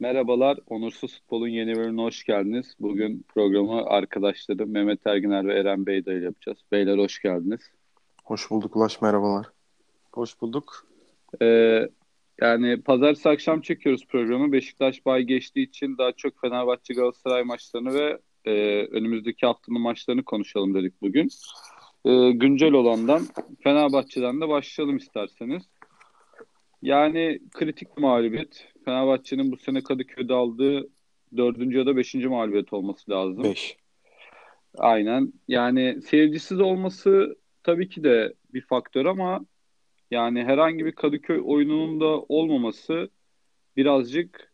Merhabalar, Onursuz Futbol'un yeni bölümüne hoş geldiniz. Bugün programı arkadaşlarım Mehmet Erginer ve Eren Bey'de yapacağız. Beyler hoş geldiniz. Hoş bulduk Ulaş, merhabalar. Hoş bulduk. Ee, yani pazartesi akşam çekiyoruz programı. Beşiktaş bay geçtiği için daha çok Fenerbahçe Galatasaray maçlarını ve e, önümüzdeki haftanın maçlarını konuşalım dedik bugün. E, güncel olandan Fenerbahçe'den de başlayalım isterseniz. Yani kritik bir mağlubiyet. Fenerbahçe'nin bu sene Kadıköy'de aldığı dördüncü ya da beşinci mağlubiyet olması lazım. Beş. Aynen. Yani seyircisiz olması tabii ki de bir faktör ama yani herhangi bir Kadıköy oyununun da olmaması birazcık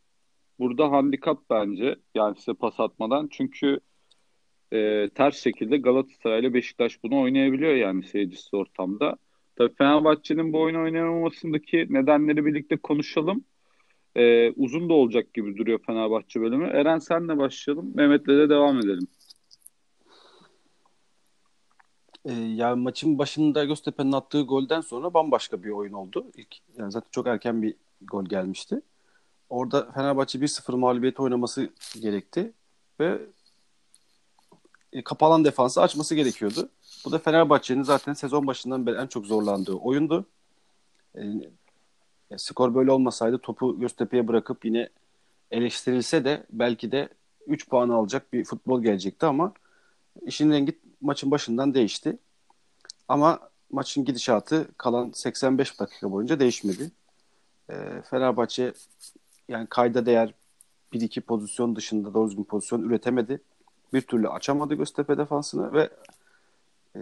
burada handikap bence. Yani size pas atmadan. Çünkü e, ters şekilde Galatasaray ile Beşiktaş bunu oynayabiliyor yani seyircisiz ortamda. Tabii Fenerbahçe'nin bu oyunu oynayamamasındaki nedenleri birlikte konuşalım. Ee, uzun da olacak gibi duruyor Fenerbahçe bölümü. Eren senle başlayalım. Mehmet'le de devam edelim. Ee, yani maçın başında Göztepe'nin attığı golden sonra bambaşka bir oyun oldu. İlk, yani zaten çok erken bir gol gelmişti. Orada Fenerbahçe 1-0 mağlubiyeti oynaması gerekti ve e, kapanan defansı açması gerekiyordu. Bu da Fenerbahçe'nin zaten sezon başından beri en çok zorlandığı oyundu. E, e, skor böyle olmasaydı topu Göztepe'ye bırakıp yine eleştirilse de belki de 3 puan alacak bir futbol gelecekti ama işin rengi maçın başından değişti. Ama maçın gidişatı kalan 85 dakika boyunca değişmedi. E, Fenerbahçe yani kayda değer bir iki pozisyon dışında doğru düzgün pozisyon üretemedi. Bir türlü açamadı Göztepe defansını ve e,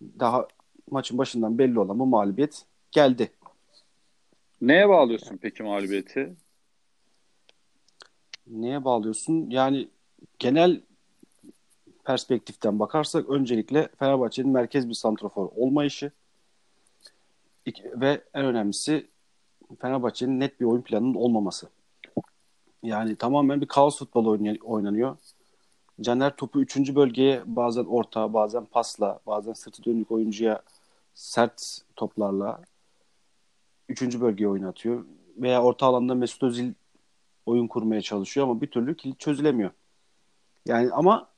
daha maçın başından belli olan bu mağlubiyet geldi. Neye bağlıyorsun peki mağlubiyeti? Neye bağlıyorsun? Yani genel perspektiften bakarsak öncelikle Fenerbahçe'nin merkez bir santrafor olmayışı ve en önemlisi Fenerbahçe'nin net bir oyun planının olmaması. Yani tamamen bir kaos futbol oynanıyor. Caner topu 3. bölgeye bazen orta, bazen pasla, bazen sırtı dönük oyuncuya sert toplarla 3. bölgeye oynatıyor. Veya orta alanda Mesut Özil oyun kurmaya çalışıyor ama bir türlü kilit çözülemiyor. Yani ama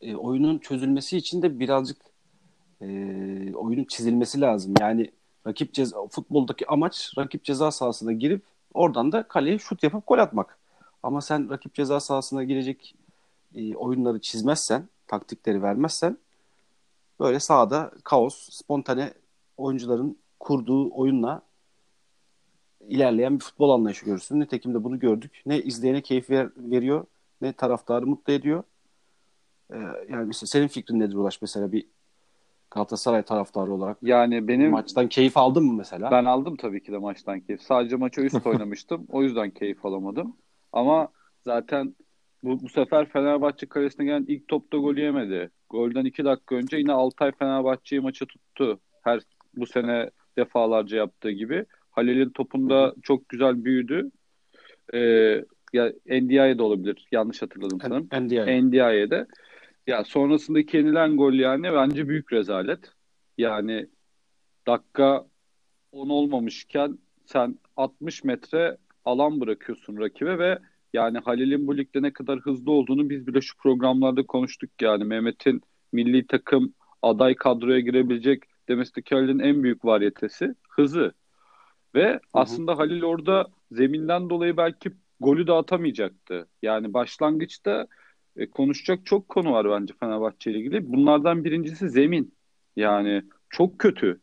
e, oyunun çözülmesi için de birazcık e, oyunun çizilmesi lazım. Yani rakip ceza futboldaki amaç rakip ceza sahasına girip oradan da kaleye şut yapıp gol atmak. Ama sen rakip ceza sahasına girecek e, oyunları çizmezsen, taktikleri vermezsen böyle sahada kaos, spontane oyuncuların kurduğu oyunla ilerleyen bir futbol anlayışı görürsün. Nitekim de bunu gördük. Ne izleyene keyif ver, veriyor ne taraftarı mutlu ediyor. Ee, yani mesela senin fikrin nedir Ulaş mesela bir Galatasaray taraftarı olarak? Yani benim maçtan keyif aldın mı mesela? Ben aldım tabii ki de maçtan keyif. Sadece maça üst oynamıştım. o yüzden keyif alamadım. Ama zaten bu, bu sefer Fenerbahçe kalesine gelen ilk topta gol yemedi. Golden iki dakika önce yine Altay Fenerbahçe'yi maça tuttu. Her bu sene defalarca yaptığı gibi. Halil'in topunda çok güzel büyüdü. Ee, ya NDI'ye de olabilir. Yanlış hatırladım sanırım. NDI'ye. NDI'ye Ya sonrasındaki yenilen gol yani bence büyük rezalet. Yani dakika 10 olmamışken sen 60 metre alan bırakıyorsun rakibe ve yani Halil'in bu ligde ne kadar hızlı olduğunu biz bile şu programlarda konuştuk yani Mehmet'in milli takım aday kadroya girebilecek Demestik Halil'in en büyük varyetesi hızı. Ve Hı-hı. aslında Halil orada zeminden dolayı belki golü de atamayacaktı. Yani başlangıçta e, konuşacak çok konu var bence Fenerbahçe ile ilgili. Bunlardan birincisi zemin. Yani çok kötü.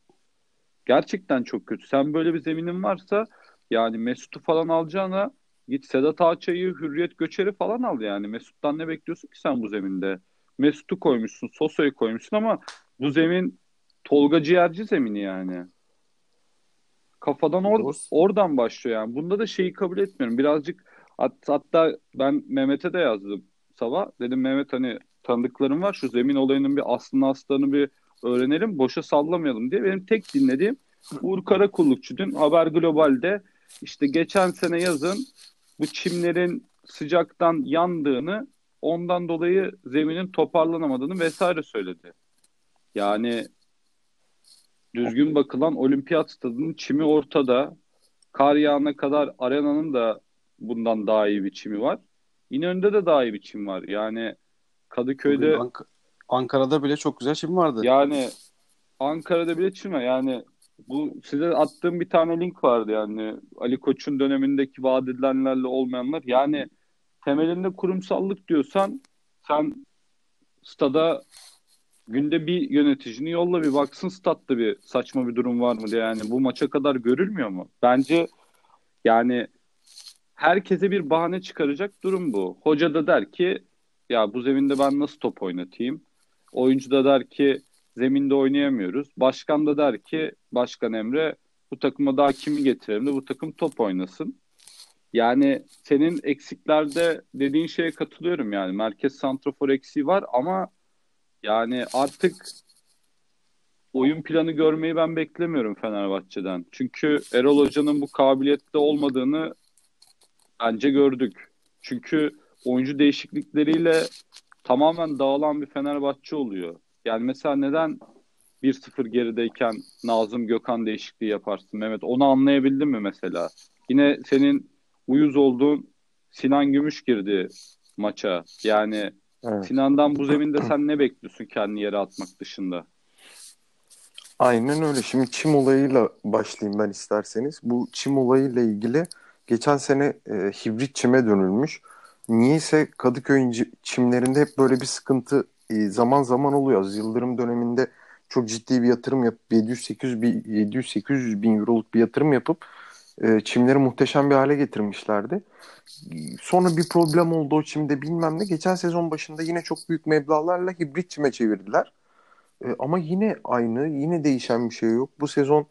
Gerçekten çok kötü. Sen böyle bir zeminin varsa yani Mesut'u falan alacağına git Sedat Ağaçay'ı, Hürriyet Göçer'i falan al yani. Mesut'tan ne bekliyorsun ki sen bu zeminde? Mesut'u koymuşsun, Soso'yu koymuşsun ama bu zemin Tolga Ciğerci zemini yani. Kafadan or oradan başlıyor yani. Bunda da şeyi kabul etmiyorum. Birazcık hat hatta ben Mehmet'e de yazdım sabah. Dedim Mehmet hani tanıdıklarım var. Şu zemin olayının bir aslını aslarını bir öğrenelim. Boşa sallamayalım diye. Benim tek dinlediğim Uğur Karakullukçu dün Haber Global'de işte geçen sene yazın bu çimlerin sıcaktan yandığını ondan dolayı zeminin toparlanamadığını vesaire söyledi. Yani düzgün bakılan olimpiyat stadının çimi ortada. Kar yağına kadar arenanın da bundan daha iyi bir çimi var. İnönü'nde de daha iyi bir çim var. Yani Kadıköy'de Ank- Ankara'da bile çok güzel çim vardı. yani Ankara'da bile çim var. Yani bu size attığım bir tane link vardı yani Ali Koç'un dönemindeki vaat edilenlerle olmayanlar. Yani temelinde kurumsallık diyorsan sen stada günde bir yöneticini yolla bir baksın statta bir saçma bir durum var mı diye yani bu maça kadar görülmüyor mu? Bence yani herkese bir bahane çıkaracak durum bu. Hoca da der ki ya bu zeminde ben nasıl top oynatayım? Oyuncu da der ki zeminde oynayamıyoruz. Başkan da der ki Başkan Emre bu takıma daha kimi getirelim de bu takım top oynasın. Yani senin eksiklerde dediğin şeye katılıyorum yani. Merkez santrafor eksiği var ama yani artık oyun planı görmeyi ben beklemiyorum Fenerbahçe'den. Çünkü Erol Hoca'nın bu kabiliyette olmadığını bence gördük. Çünkü oyuncu değişiklikleriyle tamamen dağılan bir Fenerbahçe oluyor. Yani mesela neden 1-0 gerideyken Nazım Gökhan değişikliği yaparsın Mehmet? Onu anlayabildin mi mesela? Yine senin uyuz olduğun Sinan Gümüş girdi maça. Yani Evet. Sinan'dan bu zeminde sen ne bekliyorsun kendini yere atmak dışında? Aynen öyle. Şimdi çim olayıyla başlayayım ben isterseniz. Bu çim olayıyla ilgili geçen sene e, hibrit çime dönülmüş. Niyeyse Kadıköy'ün çimlerinde hep böyle bir sıkıntı e, zaman zaman oluyor. Aziz Yıldırım döneminde çok ciddi bir yatırım yapıp 700-800 bin, 700-800 bin euroluk bir yatırım yapıp e, çimleri muhteşem bir hale getirmişlerdi. Sonra bir problem oldu o çimde bilmem ne. Geçen sezon başında yine çok büyük meblağlarla hibrit çime çevirdiler. E, ama yine aynı, yine değişen bir şey yok. Bu sezon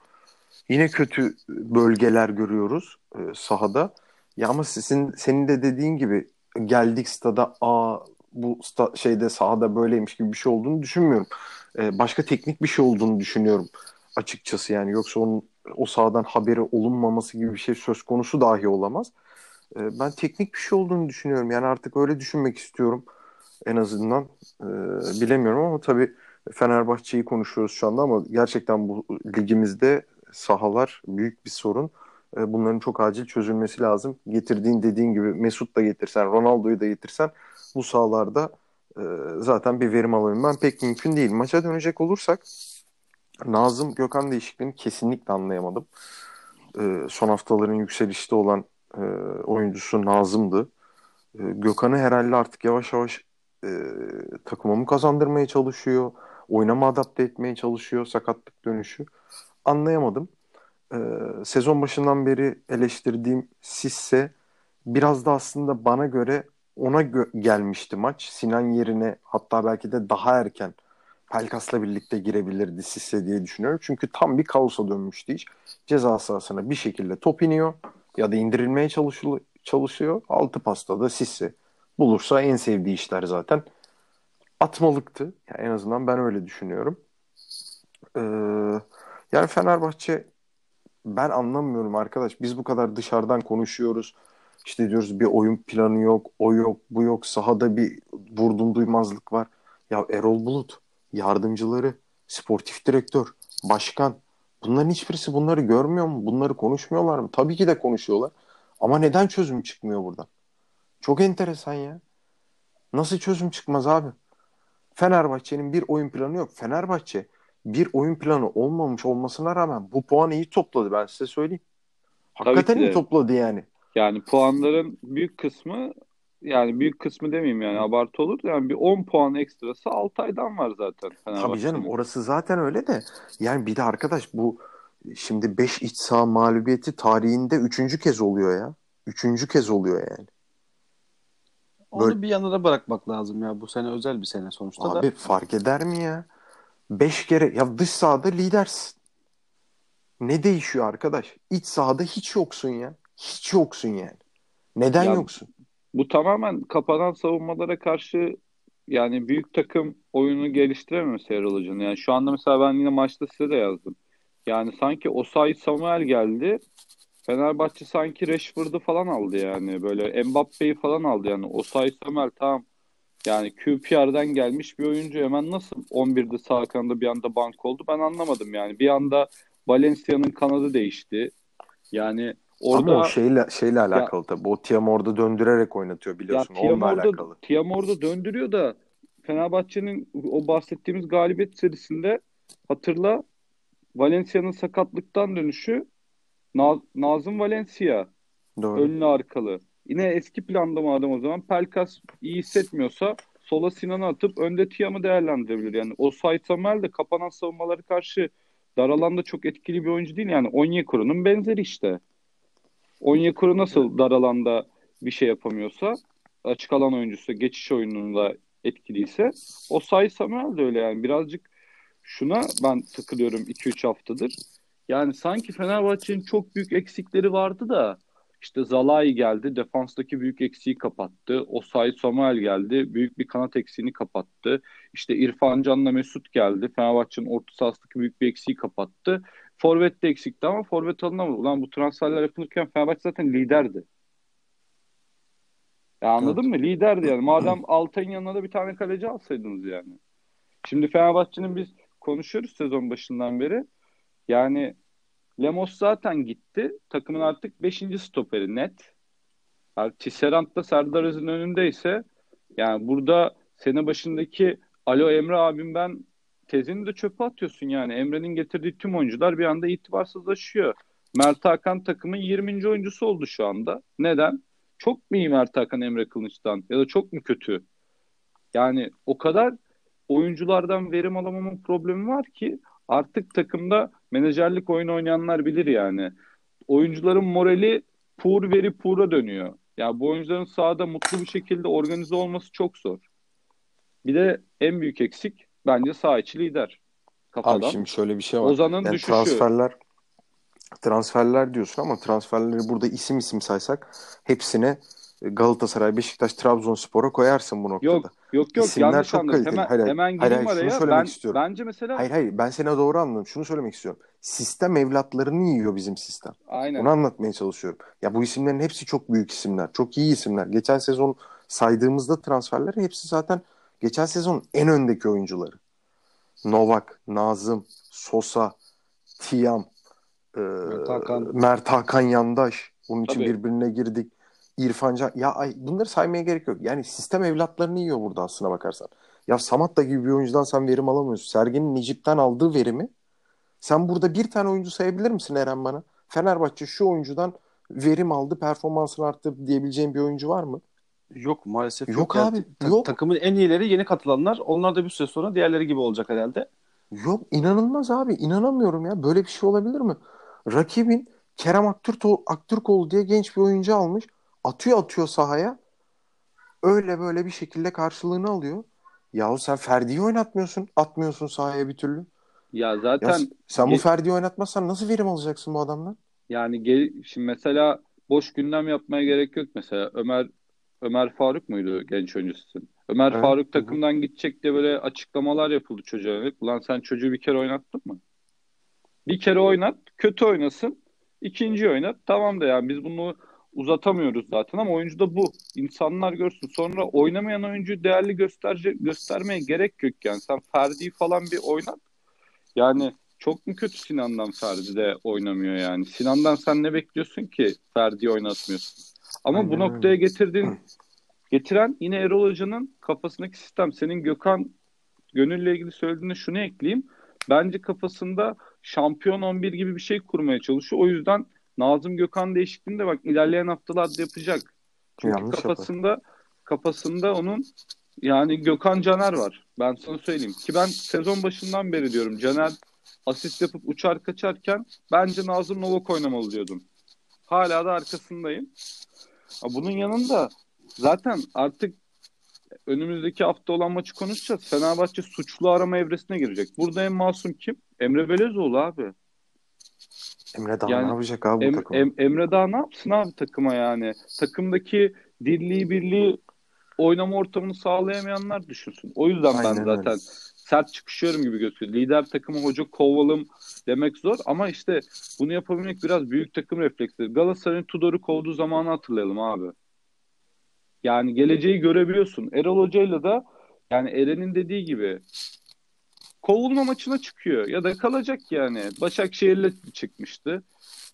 yine kötü bölgeler görüyoruz e, sahada. Ya ama sizin senin de dediğin gibi geldik stada aa bu şeyde sahada böyleymiş gibi bir şey olduğunu düşünmüyorum. E, başka teknik bir şey olduğunu düşünüyorum açıkçası yani yoksa onun o sahadan haberi olunmaması gibi bir şey söz konusu dahi olamaz. E, ben teknik bir şey olduğunu düşünüyorum. Yani artık öyle düşünmek istiyorum en azından. E, bilemiyorum ama tabii Fenerbahçe'yi konuşuyoruz şu anda ama gerçekten bu ligimizde sahalar büyük bir sorun. Bunların çok acil çözülmesi lazım. Getirdiğin dediğin gibi Mesut da getirsen, Ronaldo'yu da getirsen bu sahalarda e, zaten bir verim alabilmen pek mümkün değil. Maça dönecek olursak Nazım Gökhan değişikliğini kesinlikle anlayamadım. E, Son haftaların yükselişte olan e, oyuncusu Nazım'dı. E, Gökhan'ı herhalde artık yavaş yavaş e, takıma mı kazandırmaya çalışıyor, oynama adapte etmeye çalışıyor sakatlık dönüşü. Anlayamadım. E, sezon başından beri eleştirdiğim Sisse biraz da aslında bana göre ona gö- gelmişti maç. Sinan yerine hatta belki de daha erken Pelkas'la birlikte girebilirdi Sisse diye düşünüyorum. Çünkü tam bir kaosa dönmüştü iş. Ceza sahasına bir şekilde top iniyor ya da indirilmeye çalışıyor. çalışıyor. Altı pasta da Sisse bulursa en sevdiği işler zaten atmalıktı. Yani en azından ben öyle düşünüyorum. Ee, yani Fenerbahçe ben anlamıyorum arkadaş. Biz bu kadar dışarıdan konuşuyoruz. İşte diyoruz bir oyun planı yok, o yok, bu yok. Sahada bir vurdum duymazlık var. Ya Erol Bulut, yardımcıları, sportif direktör, başkan. Bunların hiçbirisi bunları görmüyor mu? Bunları konuşmuyorlar mı? Tabii ki de konuşuyorlar. Ama neden çözüm çıkmıyor buradan? Çok enteresan ya. Nasıl çözüm çıkmaz abi? Fenerbahçe'nin bir oyun planı yok. Fenerbahçe bir oyun planı olmamış olmasına rağmen bu puanı iyi topladı ben size söyleyeyim. Hakikaten iyi topladı yani. Yani puanların büyük kısmı yani büyük kısmı demeyeyim yani abartı olur da yani bir 10 puan ekstrası Altay'dan var zaten Tabii canım orası zaten öyle de yani bir de arkadaş bu şimdi 5 iç saha mağlubiyeti tarihinde üçüncü kez oluyor ya. Üçüncü kez oluyor yani. Onu Böyle- bir yanına bırakmak lazım ya. Bu sene özel bir sene sonuçta da. Abi fark eder mi ya? 5 kere ya dış sahada lidersin. Ne değişiyor arkadaş? İç sahada hiç yoksun ya. Hiç yoksun yani. Neden Ya- yoksun? Bu tamamen kapanan savunmalara karşı yani büyük takım oyunu geliştirememesi Erol Hoca'nın. Yani şu anda mesela ben yine maçta size de yazdım. Yani sanki Osayi Samuel geldi. Fenerbahçe sanki Rashford'u falan aldı yani. Böyle Mbappe'yi falan aldı yani. Osayi Samuel tamam. Yani QPR'den gelmiş bir oyuncu hemen nasıl 11'de sağ kanada bir anda bank oldu ben anlamadım yani. Bir anda Valencia'nın kanadı değişti. Yani Orada Ama o şeyle şeyle alakalı ya, tabii. O Tiam orada döndürerek oynatıyor biliyorsun. Ya, Tiam Onunla alakalı. Tiam orada döndürüyor da Fenerbahçe'nin o bahsettiğimiz galibiyet serisinde hatırla Valencia'nın sakatlıktan dönüşü Naz, Nazım Valencia Doğru. önlü arkalı. Yine eski planda mı adam o zaman? Pelkas iyi hissetmiyorsa sola Sinan'ı atıp önde Tiam'ı değerlendirebilir. Yani o Samuel de kapanan savunmaları karşı dar alanda çok etkili bir oyuncu değil. Yani Onyekuru'nun benzeri işte. Onyekuru nasıl dar alanda bir şey yapamıyorsa açık alan oyuncusu geçiş oyununda etkiliyse o Say Samuel de öyle yani. Birazcık şuna ben takılıyorum 2-3 haftadır. Yani sanki Fenerbahçe'nin çok büyük eksikleri vardı da işte Zalai geldi. Defanstaki büyük eksiği kapattı. Osay Samuel geldi. Büyük bir kanat eksiğini kapattı. İşte İrfan Can'la Mesut geldi. Fenerbahçe'nin orta sahasındaki büyük bir eksiği kapattı. Forvet de eksikti ama forvet alınamadı. Ulan bu transferler yapılırken Fenerbahçe zaten liderdi. Ya anladın evet. mı? Liderdi yani. Madem Altay'ın yanına da bir tane kaleci alsaydınız yani. Şimdi Fenerbahçe'nin biz konuşuyoruz sezon başından beri. Yani Lemos zaten gitti. Takımın artık 5. stoperi net. Yani Tisserand da Serdar Öz'ün önündeyse yani burada sene başındaki Alo Emre abim ben tezini de çöpe atıyorsun yani. Emre'nin getirdiği tüm oyuncular bir anda itibarsızlaşıyor. Mert Hakan takımın 20. oyuncusu oldu şu anda. Neden? Çok mu iyi Mert Hakan Emre Kılıç'tan ya da çok mu kötü? Yani o kadar oyunculardan verim alamamın problemi var ki artık takımda menajerlik oyun oynayanlar bilir yani. Oyuncuların morali pur veri pura dönüyor. Ya yani bu oyuncuların sahada mutlu bir şekilde organize olması çok zor. Bir de en büyük eksik bence sağ içi lider. Kafadan. Abi şimdi şöyle bir şey var. Ozan'ın yani düşüşü. Transferler transferler diyorsun ama transferleri burada isim isim saysak hepsine Galatasaray, Beşiktaş, Trabzonspor'a koyarsın bu noktada. Yok yok yok İsimler yanlış çok anladım. Hemen, hayır, hemen gireyim hayır, araya. Ben, istiyorum. Bence mesela... Hayır hayır ben seni doğru anladım. Şunu söylemek istiyorum. Sistem evlatlarını yiyor bizim sistem. Aynen. Onu anlatmaya çalışıyorum. Ya bu isimlerin hepsi çok büyük isimler. Çok iyi isimler. Geçen sezon saydığımızda transferleri hepsi zaten geçen sezon en öndeki oyuncuları. Novak, Nazım, Sosa, Tiam, e, Mert Hakan, Mert Hakan Yandaş. Bunun için Tabii. birbirine girdik. İrfan Can. Ya ay, bunları saymaya gerek yok. Yani sistem evlatlarını yiyor burada aslına bakarsan. Ya Samatta gibi bir oyuncudan sen verim alamıyorsun. Sergen'in Necip'ten aldığı verimi sen burada bir tane oyuncu sayabilir misin Eren bana? Fenerbahçe şu oyuncudan verim aldı, performansını arttırdı diyebileceğin bir oyuncu var mı? Yok maalesef yok. Yok abi. ta- yok. Takımın en iyileri yeni katılanlar. Onlar da bir süre sonra diğerleri gibi olacak herhalde. Yok inanılmaz abi. İnanamıyorum ya. Böyle bir şey olabilir mi? Rakibin Kerem Aktürkoğlu, Aktürkoğlu diye genç bir oyuncu almış. Atıyor atıyor sahaya. Öyle böyle bir şekilde karşılığını alıyor. Yahu sen Ferdi'yi oynatmıyorsun. Atmıyorsun sahaya bir türlü. Ya zaten ya sen bu Ferdi'yi oynatmazsan nasıl verim alacaksın bu adamdan? Yani gel, şimdi mesela boş gündem yapmaya gerek yok mesela. Ömer Ömer Faruk muydu genç oyuncusun? Ömer evet. Faruk takımdan gidecek diye böyle açıklamalar yapıldı çocuğa. Ulan sen çocuğu bir kere oynattın mı? Bir kere oynat, kötü oynasın. ikinci oynat. Tamam da yani biz bunu uzatamıyoruz zaten ama oyuncu da bu. İnsanlar görsün. Sonra oynamayan oyuncuyu değerli gösterce göstermeye gerek yok yani. Sen Ferdi'yi falan bir oynat. Yani çok mu kötü Sinan'dan Ferdi de oynamıyor yani. Sinan'dan sen ne bekliyorsun ki Ferdi'yi oynatmıyorsun? Ama Aynen bu noktaya getirdiğin getiren yine Erol Hoca'nın kafasındaki sistem. Senin Gökhan Gönül'le ilgili söylediğinde şunu ekleyeyim. Bence kafasında şampiyon 11 gibi bir şey kurmaya çalışıyor. O yüzden Nazım Gökhan değişikliğini de bak ilerleyen haftalarda yapacak. Çünkü Yanlış kafasında yapar. kafasında onun yani Gökhan Caner var. Ben sana söyleyeyim. Ki ben sezon başından beri diyorum Caner asist yapıp uçar kaçarken bence Nazım Novak oynamalı diyordum. Hala da arkasındayım. Bunun yanında zaten artık önümüzdeki hafta olan maçı konuşacağız. Fenerbahçe suçlu arama evresine girecek. Burada en masum kim? Emre Belezoğlu abi. Emre daha yani, ne yapacak abi bu em, takıma? Em, Emre daha ne yapsın abi takıma yani? Takımdaki dirliği birliği oynama ortamını sağlayamayanlar düşünsün. O yüzden Aynen ben zaten öyle. Sert çıkışıyorum gibi gözüküyor. Lider takımı hoca kovalım demek zor ama işte bunu yapabilmek biraz büyük takım refleksi. Galatasaray'ın Tudor'u kovduğu zamanı hatırlayalım abi. Yani geleceği görebiliyorsun. Erol Hoca'yla da yani Eren'in dediği gibi kovulma maçına çıkıyor ya da kalacak yani. Başakşehir'le çıkmıştı.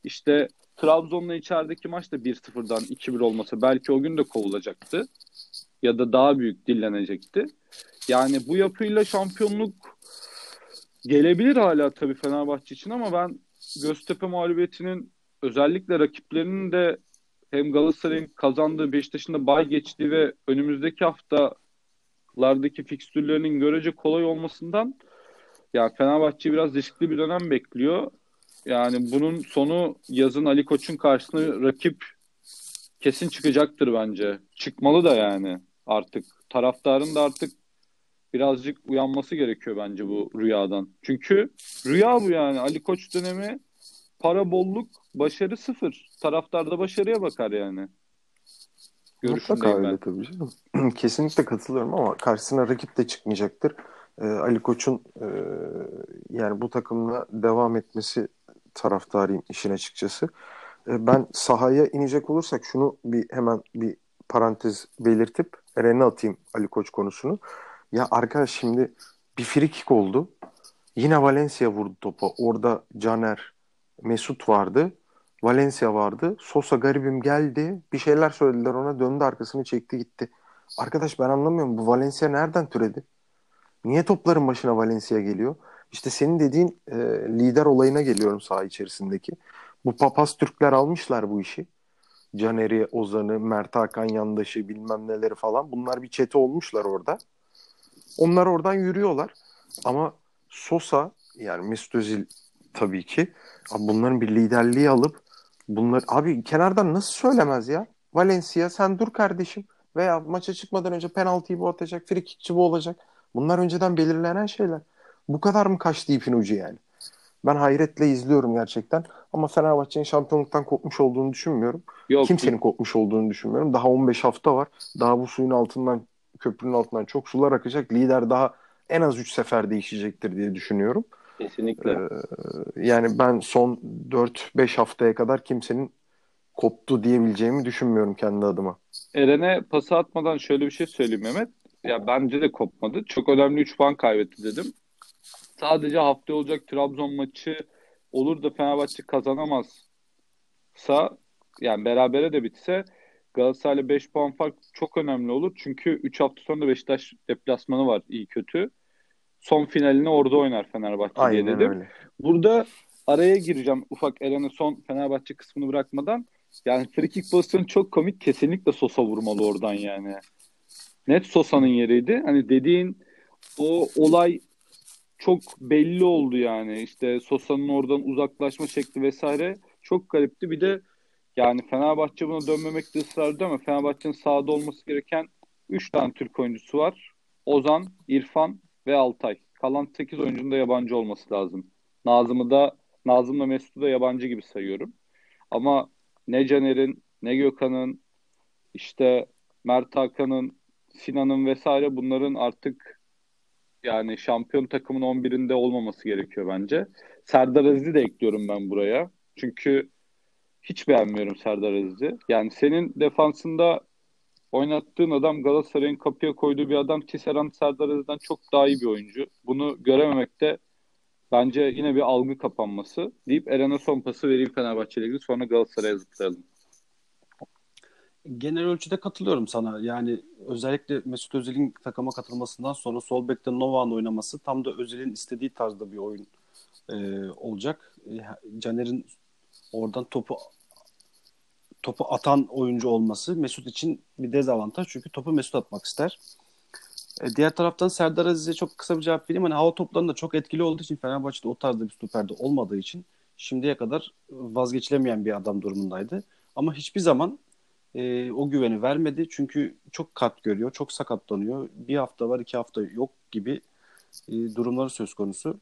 İşte Trabzon'la içerideki maç da 1-0'dan 2-1 olmasa belki o gün de kovulacaktı. Ya da daha büyük dillenecekti. Yani bu yapıyla şampiyonluk gelebilir hala tabii Fenerbahçe için ama ben Göztepe mağlubiyetinin özellikle rakiplerinin de hem Galatasaray'ın kazandığı Beşiktaş'ın da bay geçtiği ve önümüzdeki haftalardaki fikstürlerinin görece kolay olmasından ya Fenerbahçe biraz riskli bir dönem bekliyor. Yani bunun sonu yazın Ali Koç'un karşısına rakip kesin çıkacaktır bence. Çıkmalı da yani artık. Taraftarın da artık birazcık uyanması gerekiyor bence bu rüyadan. Çünkü rüya bu yani. Ali Koç dönemi para bolluk, başarı sıfır. Taraftar da başarıya bakar yani. Mutlaka öyle tabii canım. Kesinlikle katılıyorum ama karşısına rakip de çıkmayacaktır. Ee, Ali Koç'un e, yani bu takımla devam etmesi taraftarıyım işin açıkçası. Ee, ben sahaya inecek olursak şunu bir hemen bir parantez belirtip Eren'e atayım Ali Koç konusunu. Ya arkadaş şimdi bir frikik oldu. Yine Valencia vurdu topa. Orada Caner, Mesut vardı. Valencia vardı. Sosa garibim geldi. Bir şeyler söylediler ona. Döndü arkasını çekti gitti. Arkadaş ben anlamıyorum. Bu Valencia nereden türedi? Niye topların başına Valencia geliyor? İşte senin dediğin e, lider olayına geliyorum saha içerisindeki. Bu papaz Türkler almışlar bu işi. Caner'i, Ozan'ı, Mert Hakan yandaşı bilmem neleri falan. Bunlar bir çete olmuşlar orada. Onlar oradan yürüyorlar. Ama Sosa yani Mesut Özil tabii ki bunların bir liderliği alıp bunlar abi kenardan nasıl söylemez ya? Valencia sen dur kardeşim veya maça çıkmadan önce penaltıyı bu atacak, frikikçi bu olacak. Bunlar önceden belirlenen şeyler. Bu kadar mı kaçtı ipin ucu yani? Ben hayretle izliyorum gerçekten. Ama Fenerbahçe'nin şampiyonluktan kopmuş olduğunu düşünmüyorum. Yok, Kimsenin kopmuş olduğunu düşünmüyorum. Daha 15 hafta var. Daha bu suyun altından, köprünün altından çok sular akacak. Lider daha en az 3 sefer değişecektir diye düşünüyorum. Kesinlikle. Ee, yani ben son 4-5 haftaya kadar kimsenin koptu diyebileceğimi düşünmüyorum kendi adıma. Eren'e pası atmadan şöyle bir şey söyleyeyim Mehmet. Ya bence de kopmadı. Çok önemli 3 puan kaybetti dedim. Sadece hafta olacak Trabzon maçı olur da Fenerbahçe kazanamazsa yani berabere de bitse Galatasaray'la 5 puan fark çok önemli olur. Çünkü 3 hafta sonra da Beşiktaş deplasmanı var iyi kötü. Son finalini orada oynar Fenerbahçe Aynen diye dedim. Öyle. Burada araya gireceğim ufak Eren'e son Fenerbahçe kısmını bırakmadan. Yani free kick pozisyonu çok komik. Kesinlikle Sosa vurmalı oradan yani. Net Sosa'nın yeriydi. Hani dediğin o olay çok belli oldu yani. İşte Sosa'nın oradan uzaklaşma şekli vesaire çok garipti. Bir de yani Fenerbahçe buna dönmemekte ısrardı ama Fenerbahçe'nin sahada olması gereken 3 tane Türk oyuncusu var. Ozan, İrfan ve Altay. Kalan 8 oyuncunun da yabancı olması lazım. Nazım'ı da Nazım'la Mesut'u da yabancı gibi sayıyorum. Ama ne Caner'in ne Gökhan'ın işte Mert Hakan'ın Sinan'ın vesaire bunların artık yani şampiyon takımın 11'inde olmaması gerekiyor bence. Serdar Aziz'i de ekliyorum ben buraya. Çünkü hiç beğenmiyorum Serdar Aziz'i. Yani senin defansında oynattığın adam Galatasaray'ın kapıya koyduğu bir adam ki Serdar Aziz'den çok daha iyi bir oyuncu. Bunu görememek de bence yine bir algı kapanması deyip Eren'e son pası vereyim Fenerbahçe ile ilgili sonra Galatasaray'a zıplayalım genel ölçüde katılıyorum sana. Yani özellikle Mesut Özil'in takıma katılmasından sonra sol bekte Nova'nın oynaması tam da Özil'in istediği tarzda bir oyun e, olacak. E, Caner'in oradan topu topu atan oyuncu olması Mesut için bir dezavantaj. Çünkü topu Mesut atmak ister. E, diğer taraftan Serdar Aziz'e çok kısa bir cevap vereyim. Hani hava toplarında çok etkili olduğu için Fenerbahçe'de o tarzda bir stoperde olmadığı için şimdiye kadar vazgeçilemeyen bir adam durumundaydı. Ama hiçbir zaman e, o güveni vermedi. Çünkü çok kat görüyor, çok sakatlanıyor. Bir hafta var, iki hafta yok gibi e, durumları söz konusu.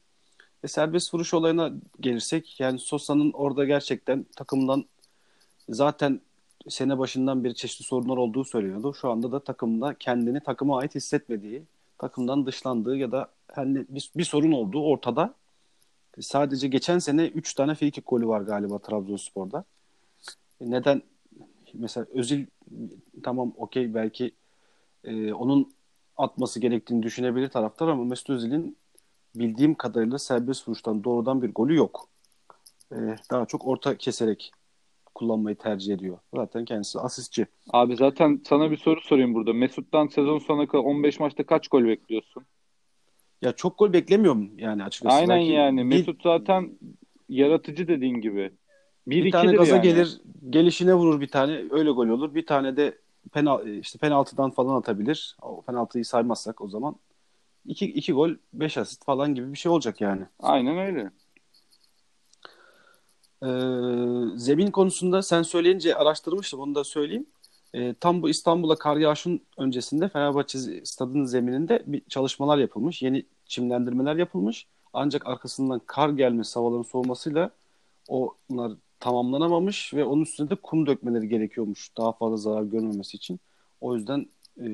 Ve serbest vuruş olayına gelirsek yani Sosa'nın orada gerçekten takımdan zaten sene başından beri çeşitli sorunlar olduğu söyleniyordu. Şu anda da takımda kendini takıma ait hissetmediği, takımdan dışlandığı ya da hani bir, bir sorun olduğu ortada. Sadece geçen sene 3 tane free golü var galiba Trabzonspor'da. Neden mesela Özil tamam okey belki e, onun atması gerektiğini düşünebilir taraftar ama Mesut Özil'in bildiğim kadarıyla serbest vuruştan doğrudan bir golü yok. E, daha çok orta keserek kullanmayı tercih ediyor. Zaten kendisi asistçi. Abi zaten sana bir soru sorayım burada. Mesut'tan sezon sonuna kadar 15 maçta kaç gol bekliyorsun? Ya çok gol beklemiyorum yani açıkçası. Aynen Belki yani. bir- Mesut zaten yaratıcı dediğin gibi. Bir, bir tane gaza yani. gelir, gelişine vurur bir tane, öyle gol olur. Bir tane de penal, işte penaltıdan falan atabilir. O penaltıyı saymazsak o zaman iki, iki gol, beş asist falan gibi bir şey olacak yani. Aynen öyle. Ee, zemin konusunda sen söyleyince araştırmıştım onu da söyleyeyim. Ee, tam bu İstanbul'a kar yağışın öncesinde Fenerbahçe stadının zemininde bir çalışmalar yapılmış. Yeni çimlendirmeler yapılmış. Ancak arkasından kar gelmesi, havaların soğumasıyla onlar tamamlanamamış ve onun üstüne de kum dökmeleri gerekiyormuş daha fazla zarar görmemesi için. O yüzden e,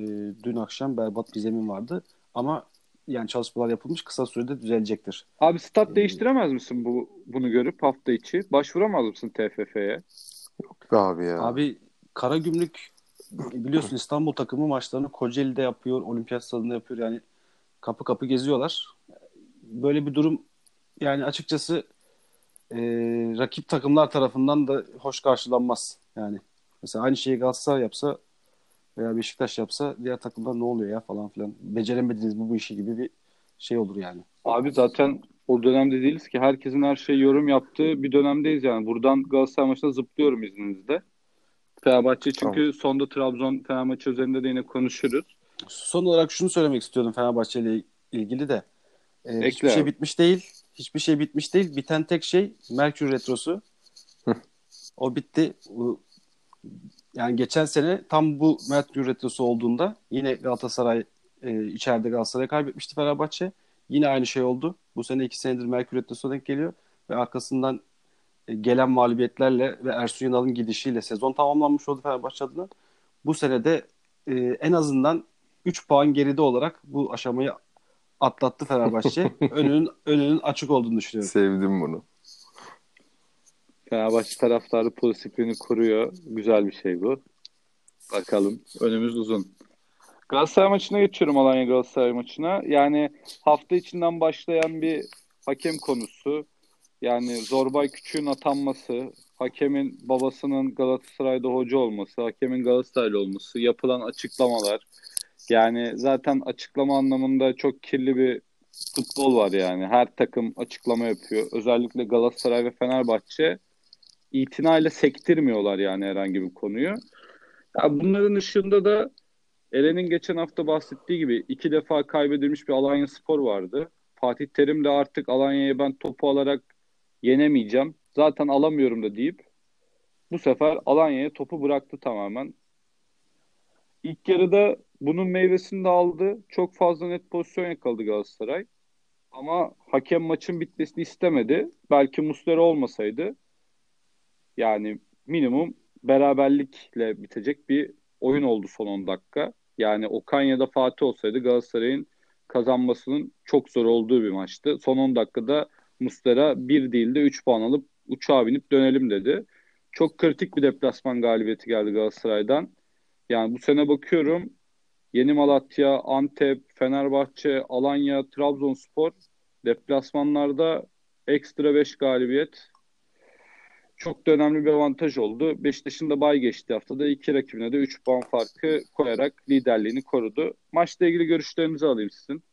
dün akşam berbat bir zemin vardı. Ama yani çalışmalar yapılmış kısa sürede düzelecektir. Abi stat değiştiremez misin bu bunu görüp hafta içi? Başvuramaz mısın TFF'ye? Yok be abi ya. Abi Karagümrük biliyorsun İstanbul takımı maçlarını Kocaeli'de yapıyor, Olimpiyat Stadında yapıyor. Yani kapı kapı geziyorlar. Böyle bir durum yani açıkçası e, rakip takımlar tarafından da hoş karşılanmaz. Yani mesela aynı şeyi Galatasaray yapsa veya Beşiktaş yapsa diğer takımlar ne oluyor ya falan filan. Beceremediniz mi bu işi gibi bir şey olur yani. Abi zaten o dönemde değiliz ki. Herkesin her şeyi yorum yaptığı bir dönemdeyiz yani. Buradan Galatasaray maçına zıplıyorum izninizle. Fenerbahçe çünkü sonda Trabzon Fenerbahçe üzerinde de yine konuşuruz. Son olarak şunu söylemek istiyordum Fenerbahçe ile ilgili de. Ee, Ekle hiçbir şey bitmiş değil. Hiçbir şey bitmiş değil. Biten tek şey Merkür Retrosu. o bitti. Yani geçen sene tam bu Merkür Retrosu olduğunda yine Galatasaray e, içeride Galatasaray kaybetmişti Fenerbahçe. Yine aynı şey oldu. Bu sene iki senedir Merkür Retrosu'na denk geliyor ve arkasından e, gelen mağlubiyetlerle ve Ersun Yanal'ın gidişiyle sezon tamamlanmış oldu Fenerbahçe adına. Bu sene de e, en azından 3 puan geride olarak bu aşamayı atlattı Fenerbahçe. önünün önünün açık olduğunu düşünüyorum. Sevdim bunu. Fenerbahçe taraftarı pozitifliğini koruyor. Güzel bir şey bu. Bakalım. Önümüz uzun. Galatasaray maçına geçiyorum Alanya Galatasaray maçına. Yani hafta içinden başlayan bir hakem konusu. Yani Zorbay Küçük'ün atanması, hakemin babasının Galatasaray'da hoca olması, hakemin Galatasaraylı olması, yapılan açıklamalar. Yani zaten açıklama anlamında çok kirli bir futbol var yani. Her takım açıklama yapıyor. Özellikle Galatasaray ve Fenerbahçe itinayla sektirmiyorlar yani herhangi bir konuyu. Ya bunların ışığında da Eren'in geçen hafta bahsettiği gibi iki defa kaybedilmiş bir Alanya Spor vardı. Fatih Terim de artık Alanya'yı ben topu alarak yenemeyeceğim. Zaten alamıyorum da deyip bu sefer Alanya'ya topu bıraktı tamamen. İlk yarıda bunun meyvesini de aldı. Çok fazla net pozisyon yakaladı Galatasaray. Ama hakem maçın bitmesini istemedi. Belki Muslera olmasaydı yani minimum beraberlikle bitecek bir oyun oldu son 10 dakika. Yani Okan ya da Fatih olsaydı Galatasaray'ın kazanmasının çok zor olduğu bir maçtı. Son 10 dakikada Muslera bir değil de 3 puan alıp uçağa binip dönelim dedi. Çok kritik bir deplasman galibiyeti geldi Galatasaray'dan. Yani bu sene bakıyorum Yeni Malatya, Antep, Fenerbahçe, Alanya, Trabzonspor deplasmanlarda ekstra 5 galibiyet çok da önemli bir avantaj oldu. Beşiktaş'ın da bay geçti haftada. iki rakibine de 3 puan farkı koyarak liderliğini korudu. Maçla ilgili görüşlerinizi alayım sizin.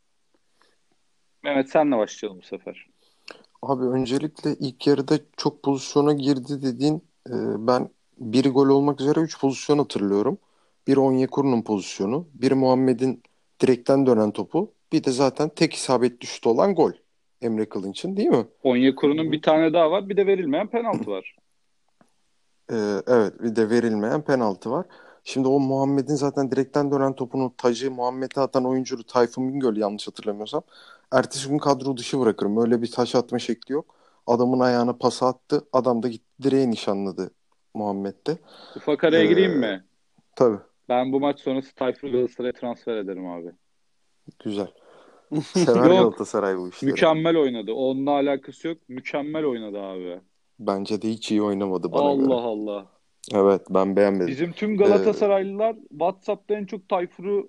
Mehmet senle başlayalım bu sefer. Abi öncelikle ilk yarıda çok pozisyona girdi dediğin e, ben bir gol olmak üzere 3 pozisyon hatırlıyorum. Bir Onyekuru'nun pozisyonu, bir Muhammed'in direkten dönen topu, bir de zaten tek isabet düştü olan gol Emre Kılınç'ın değil mi? Onyekuru'nun bir tane daha var. Bir de verilmeyen penaltı var. Ee, evet bir de verilmeyen penaltı var. Şimdi o Muhammed'in zaten direkten dönen topunu tacı Muhammed'e atan oyuncu Tayfun Bingöl yanlış hatırlamıyorsam. Ertesi gün kadro dışı bırakırım. Öyle bir taş atma şekli yok. Adamın ayağına pas attı. Adam da gitti direğe nişanladı Muhammed'de. Ufak araya Ee, gireyim mi? Tabii Ben bu maç sonrası Tayfur'u Galatasaray'a transfer ederim abi. güzel. Sever Yok. Galatasaray bu işleri. Mükemmel oynadı. Onunla alakası yok. Mükemmel oynadı abi. Bence de hiç iyi oynamadı bana Allah göre. Allah. Evet ben beğenmedim. Bizim tüm Galatasaraylılar WhatsApp'ta en çok Tayfur'u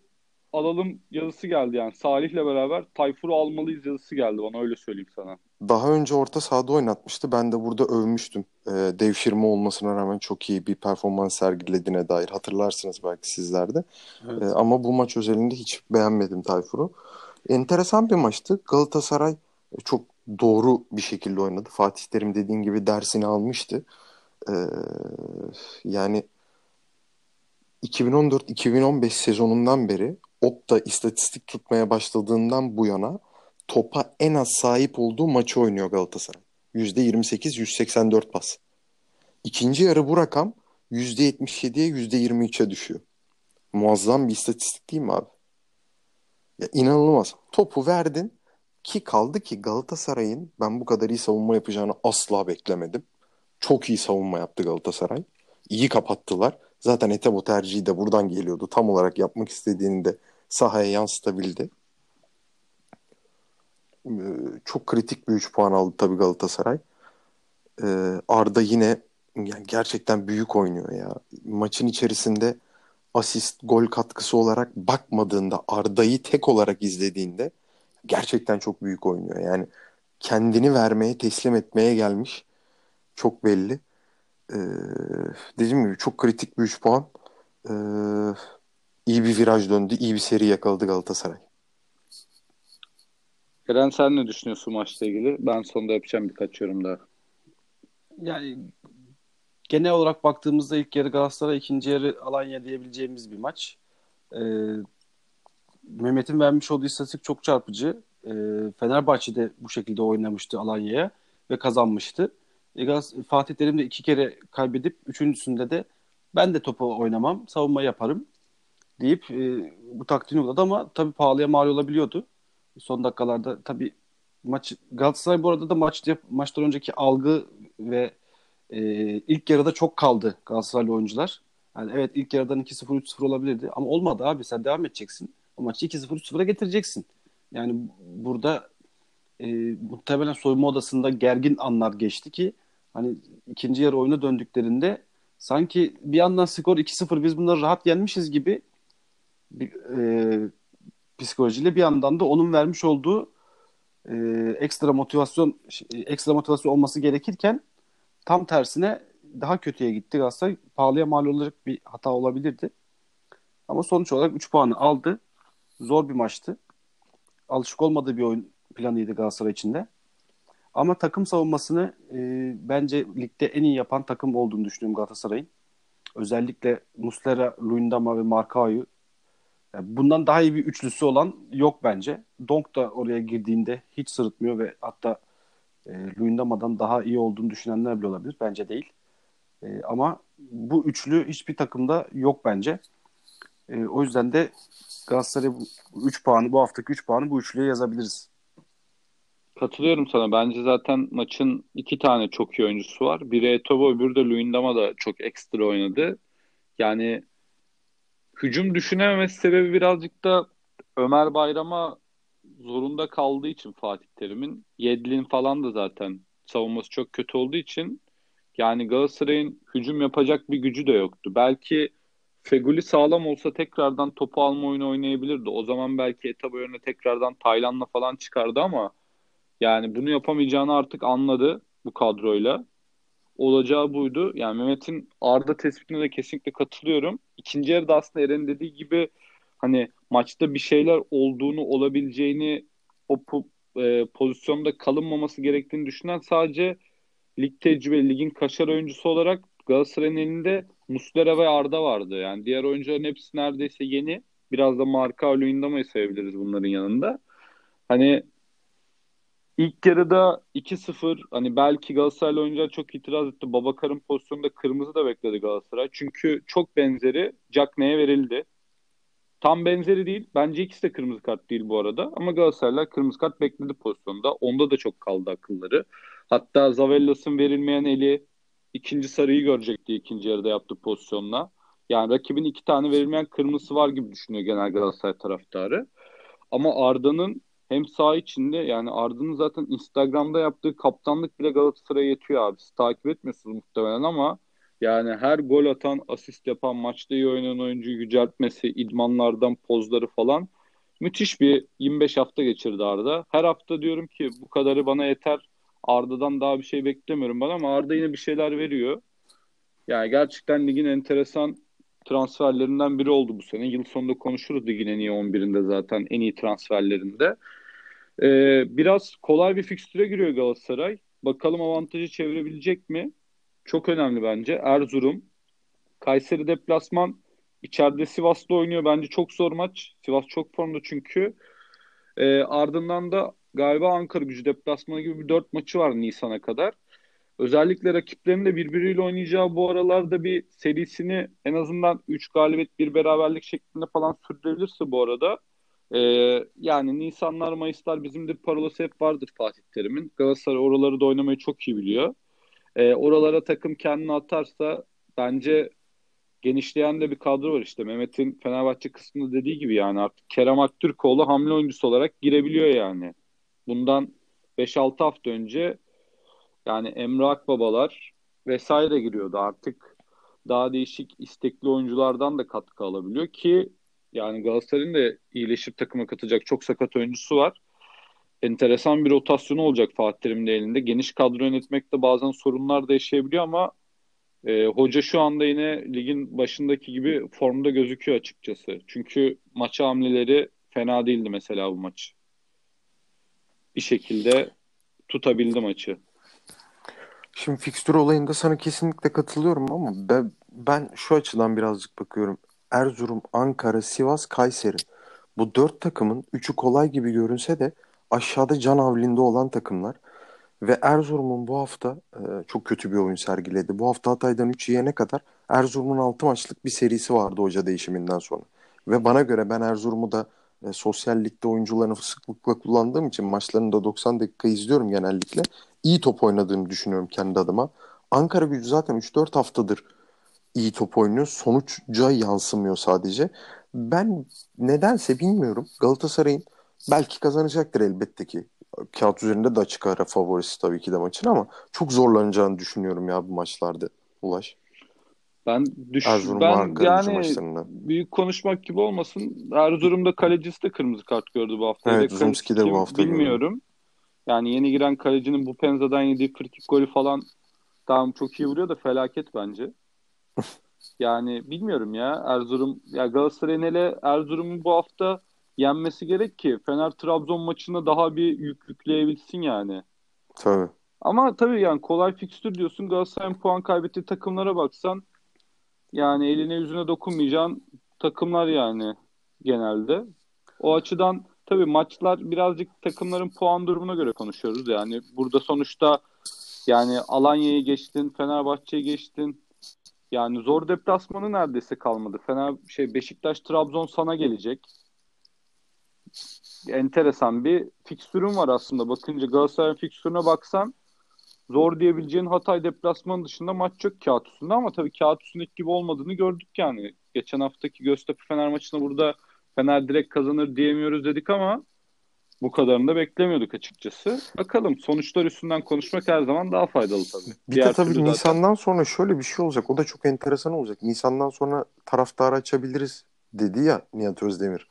alalım yazısı geldi yani. Salih'le beraber Tayfur'u almalıyız yazısı geldi bana öyle söyleyeyim sana. daha önce orta sahada oynatmıştı. Ben de burada övmüştüm. E, devşirme olmasına rağmen çok iyi bir performans sergilediğine dair. Hatırlarsınız belki sizler de. Evet. E, ama bu maç özelinde hiç beğenmedim Tayfur'u. Enteresan bir maçtı. Galatasaray çok doğru bir şekilde oynadı. Fatih Terim dediğin gibi dersini almıştı. Ee, yani 2014-2015 sezonundan beri Opta istatistik tutmaya başladığından bu yana topa en az sahip olduğu maçı oynuyor Galatasaray. %28-184 pas. İkinci yarı bu rakam %77'ye %23'e düşüyor. Muazzam bir istatistik değil mi abi? Ya inanılmaz. Topu verdin ki kaldı ki Galatasaray'ın ben bu kadar iyi savunma yapacağını asla beklemedim. Çok iyi savunma yaptı Galatasaray. İyi kapattılar. Zaten Etebo tercihi de buradan geliyordu. Tam olarak yapmak istediğini de sahaya yansıtabildi. Ee, çok kritik bir 3 puan aldı tabii Galatasaray. Ee, Arda yine yani gerçekten büyük oynuyor ya. Maçın içerisinde asist, gol katkısı olarak bakmadığında Arda'yı tek olarak izlediğinde gerçekten çok büyük oynuyor. Yani kendini vermeye, teslim etmeye gelmiş. Çok belli. Ee, dediğim gibi çok kritik bir 3 puan. Ee, iyi bir viraj döndü. iyi bir seri yakaladı Galatasaray. Eren sen ne düşünüyorsun maçla ilgili? Ben sonunda yapacağım birkaç yorum daha. Yani genel olarak baktığımızda ilk yarı Galatasaray, ikinci yarı Alanya diyebileceğimiz bir maç. Ee, Mehmet'in vermiş olduğu istatistik çok çarpıcı. E, Fenerbahçe de bu şekilde oynamıştı Alanya'ya ve kazanmıştı. E, Fatih Terim de iki kere kaybedip üçüncüsünde de ben de topu oynamam, savunma yaparım deyip e, bu taktiğini uyguladı ama tabii pahalıya mal olabiliyordu. Son dakikalarda tabii maç Galatasaray bu arada da maç maçtan önceki algı ve e, ilk yarıda çok kaldı Galatasaraylı oyuncular. Yani evet ilk yarıdan 2-0 3-0 olabilirdi ama olmadı abi sen devam edeceksin. O maçı 2-0 3-0'a getireceksin. Yani burada e, muhtemelen soyunma odasında gergin anlar geçti ki hani ikinci yarı oyuna döndüklerinde sanki bir yandan skor 2-0 biz bunları rahat yenmişiz gibi bir e, psikolojiyle bir yandan da onun vermiş olduğu e, ekstra motivasyon ekstra motivasyon olması gerekirken tam tersine daha kötüye gitti Galatasaray. Pahalıya mal olacak bir hata olabilirdi. Ama sonuç olarak 3 puanı aldı. Zor bir maçtı. Alışık olmadığı bir oyun planıydı Galatasaray içinde. Ama takım savunmasını e, bence ligde en iyi yapan takım olduğunu düşünüyorum Galatasaray'ın. Özellikle Muslera, Luyendama ve Markao'yu yani bundan daha iyi bir üçlüsü olan yok bence. Donk da oraya girdiğinde hiç sırıtmıyor ve hatta e, Luyendama'dan daha iyi olduğunu düşünenler bile olabilir. Bence değil. E, ama bu üçlü hiçbir takımda yok bence. E, o yüzden de Galatasaray 3 puanı bu haftaki 3 puanı bu üçlüye yazabiliriz. Katılıyorum sana. Bence zaten maçın iki tane çok iyi oyuncusu var. Biri Etobo, öbürü de Luyendama da çok ekstra oynadı. Yani hücum düşünememesi sebebi birazcık da Ömer Bayram'a zorunda kaldığı için Fatih Terim'in. Yedlin falan da zaten savunması çok kötü olduğu için yani Galatasaray'ın hücum yapacak bir gücü de yoktu. Belki Feguli sağlam olsa tekrardan topu alma oyunu oynayabilirdi. O zaman belki etap önüne tekrardan Tayland'la falan çıkardı ama yani bunu yapamayacağını artık anladı bu kadroyla. Olacağı buydu. Yani Mehmet'in Arda tespitine de kesinlikle katılıyorum. İkinci yarıda aslında Eren dediği gibi hani maçta bir şeyler olduğunu olabileceğini o e, pozisyonda kalınmaması gerektiğini düşünen sadece lig tecrübeli, ligin kaşar oyuncusu olarak Galatasaray'ın elinde Muslera ve Arda vardı. Yani diğer oyuncuların hepsi neredeyse yeni. Biraz da marka Luyendama'yı sayabiliriz bunların yanında. Hani ilk yarıda 2-0 hani belki Galatasaraylı oyuncular çok itiraz etti. Babakar'ın pozisyonunda kırmızı da bekledi Galatasaray. Çünkü çok benzeri Cagney'e verildi. Tam benzeri değil. Bence ikisi de kırmızı kart değil bu arada. Ama Galatasaraylar kırmızı kart bekledi pozisyonda. Onda da çok kaldı akılları. Hatta Zavellas'ın verilmeyen eli ikinci sarıyı görecekti ikinci yarıda yaptığı pozisyonla. Yani rakibin iki tane verilmeyen kırmızısı var gibi düşünüyor genel Galatasaray taraftarı. Ama Arda'nın hem sağ içinde yani Arda'nın zaten Instagram'da yaptığı kaptanlık bile Galatasaray'a yetiyor abi. Siz takip etmiyorsunuz muhtemelen ama yani her gol atan, asist yapan, maçta iyi oynayan oyuncuyu yüceltmesi, idmanlardan pozları falan müthiş bir 25 hafta geçirdi Arda. Her hafta diyorum ki bu kadarı bana yeter Arda'dan daha bir şey beklemiyorum ben ama Arda yine bir şeyler veriyor. Yani gerçekten ligin enteresan transferlerinden biri oldu bu sene. Yıl sonunda konuşuruz ligin en iyi 11'inde zaten en iyi transferlerinde. Ee, biraz kolay bir fikstüre giriyor Galatasaray. Bakalım avantajı çevirebilecek mi? Çok önemli bence. Erzurum, Kayseri deplasman, içeride Sivas'ta oynuyor. Bence çok zor maç. Sivas çok formda çünkü. Ee, ardından da galiba Ankara gücü deplasmanı gibi bir dört maçı var Nisan'a kadar. Özellikle rakiplerinin de birbiriyle oynayacağı bu aralarda bir serisini en azından 3 galibiyet bir beraberlik şeklinde falan sürdürebilirse bu arada e, yani Nisanlar Mayıslar bizimdir parolası hep vardır Fatih Terim'in. Galatasaray oraları da oynamayı çok iyi biliyor. E, oralara takım kendini atarsa bence genişleyen de bir kadro var işte. Mehmet'in Fenerbahçe kısmında dediği gibi yani artık Kerem Aktürkoğlu hamle oyuncusu olarak girebiliyor yani. Bundan 5-6 hafta önce yani Emre Akbabalar vesaire giriyordu artık. Daha değişik istekli oyunculardan da katkı alabiliyor ki yani Galatasaray'ın da iyileşip takıma katacak çok sakat oyuncusu var. Enteresan bir rotasyonu olacak Fatih Terim'in elinde. Geniş kadro yönetmekte bazen sorunlar da yaşayabiliyor ama e, hoca şu anda yine ligin başındaki gibi formda gözüküyor açıkçası. Çünkü maç hamleleri fena değildi mesela bu maç. Bir şekilde tutabildi maçı. Şimdi fikstür olayında sana kesinlikle katılıyorum ama ben, ben şu açıdan birazcık bakıyorum. Erzurum, Ankara, Sivas, Kayseri. Bu dört takımın üçü kolay gibi görünse de aşağıda can avlinde olan takımlar. Ve Erzurum'un bu hafta e, çok kötü bir oyun sergiledi. Bu hafta Hatay'dan 3 yiyene kadar Erzurum'un 6 maçlık bir serisi vardı hoca değişiminden sonra. Ve bana göre ben Erzurum'u da e, sosyal ligde oyuncularını sıklıkla kullandığım için maçlarını da 90 dakika izliyorum genellikle. İyi top oynadığını düşünüyorum kendi adıma. Ankara gücü zaten 3-4 haftadır iyi top oynuyor. Sonuçca yansımıyor sadece. Ben nedense bilmiyorum. Galatasaray'ın belki kazanacaktır elbette ki. Kağıt üzerinde de açık ara favorisi tabii ki de maçın ama çok zorlanacağını düşünüyorum ya bu maçlarda Ulaş. Ben düş Erzurum ben yani büyük konuşmak gibi olmasın. Erzurum'da kalecisi de kırmızı kart gördü bu hafta. Evet, Zumski de bu hafta bilmiyorum. Gördüm. Yani yeni giren kalecinin bu Penza'dan yediği frikik golü falan tamam çok iyi vuruyor da felaket bence. yani bilmiyorum ya Erzurum ya Galatasaray'ın hele Erzurum'un bu hafta yenmesi gerek ki Fener Trabzon maçında daha bir yük yükleyebilsin yani. Tabii. Ama tabii yani kolay fikstür diyorsun Galatasaray'ın puan kaybettiği takımlara baksan yani eline yüzüne dokunmayacağın takımlar yani genelde. O açıdan tabii maçlar birazcık takımların puan durumuna göre konuşuyoruz. Yani burada sonuçta yani Alanya'yı geçtin, Fenerbahçe'yi geçtin. Yani zor deplasmanı neredeyse kalmadı. Fener şey Beşiktaş Trabzon sana gelecek. Enteresan bir fikstürün var aslında. Bakınca Galatasaray'ın fikstürüne baksan zor diyebileceğin Hatay deplasmanı dışında maç yok kağıt üstünde ama tabii kağıt üstündeki gibi olmadığını gördük yani. Geçen haftaki Göztepe Fener maçında burada Fener direkt kazanır diyemiyoruz dedik ama bu kadarını da beklemiyorduk açıkçası. Bakalım sonuçlar üstünden konuşmak her zaman daha faydalı tabii. Bir Diğer de tabii zaten... Nisan'dan sonra şöyle bir şey olacak. O da çok enteresan olacak. Nisan'dan sonra taraftarı açabiliriz dedi ya Nihat Özdemir.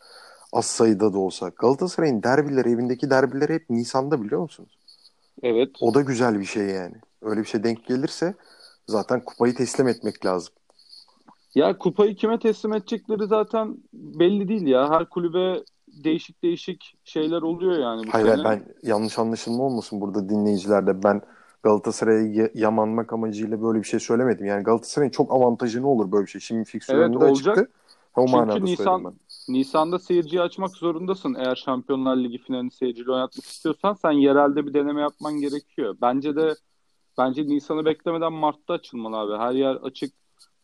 Az sayıda da olsa. Galatasaray'ın derbileri, evindeki derbileri hep Nisan'da biliyor musunuz? Evet. O da güzel bir şey yani. Öyle bir şey denk gelirse zaten kupayı teslim etmek lazım. Ya kupayı kime teslim edecekleri zaten belli değil ya. Her kulübe değişik değişik şeyler oluyor yani. Bu Hayır sene. ben yanlış anlaşılma olmasın burada dinleyicilerde. Ben Galatasaray'a yamanmak amacıyla böyle bir şey söylemedim. Yani Galatasaray'ın çok avantajı ne olur böyle bir şey. Şimdi fiksiyonunda evet, olacak. çıktı. O Çünkü Nisan, Nisan'da seyirciyi açmak zorundasın. Eğer Şampiyonlar Ligi finalini seyirciyle oynatmak istiyorsan sen yerelde bir deneme yapman gerekiyor. Bence de bence Nisan'ı beklemeden Mart'ta açılmalı abi. Her yer açık.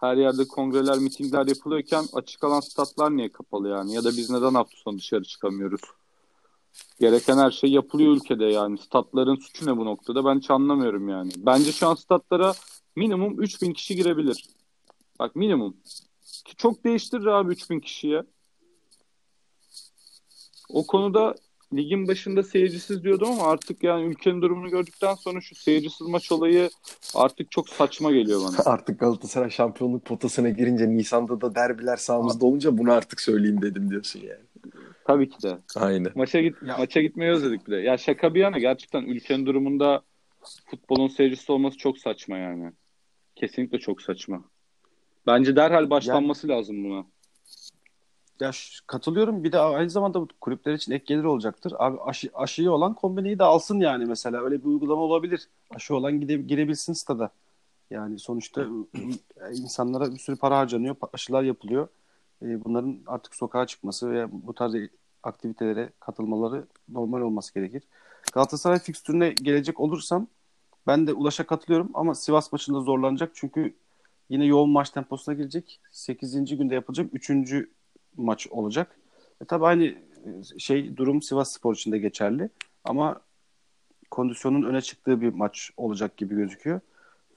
Her yerde kongreler, mitingler yapılıyorken açık alan statlar niye kapalı yani? Ya da biz neden hafta sonu dışarı çıkamıyoruz? Gereken her şey yapılıyor ülkede yani. Statların suçu ne bu noktada? Ben hiç anlamıyorum yani. Bence şu an statlara minimum 3000 kişi girebilir. Bak minimum. Çok değiştirir abi 3000 kişiye. O konuda ligin başında seyircisiz diyordum ama artık yani ülkenin durumunu gördükten sonra şu seyircisiz maç olayı artık çok saçma geliyor bana. artık Galatasaray şampiyonluk potasına girince Nisan'da da derbiler sağımızda olunca bunu artık söyleyeyim dedim diyorsun yani. Tabii ki de. Aynen. Maça git ya. maça gitmeyi özledik bir de. Ya şaka bir yana gerçekten ülkenin durumunda futbolun seyircisi olması çok saçma yani. Kesinlikle çok saçma. Bence derhal başlanması lazım buna. Ya katılıyorum. Bir de aynı zamanda bu kulüpler için ek gelir olacaktır. Abi aşı, aşıyı olan kombineyi de alsın yani mesela. Öyle bir uygulama olabilir. Aşı olan gide, girebilsin stada. Yani sonuçta e, insanlara bir sürü para harcanıyor. Aşılar yapılıyor. E, Bunların artık sokağa çıkması ve bu tarz aktivitelere katılmaları normal olması gerekir. Galatasaray fikstürüne gelecek olursam ben de Ulaş'a katılıyorum ama Sivas maçında zorlanacak. Çünkü yine yoğun maç temposuna girecek. 8. günde yapılacak 3. maç olacak. E tabii aynı e, şey durum Sivas Spor için de geçerli. Ama kondisyonun öne çıktığı bir maç olacak gibi gözüküyor.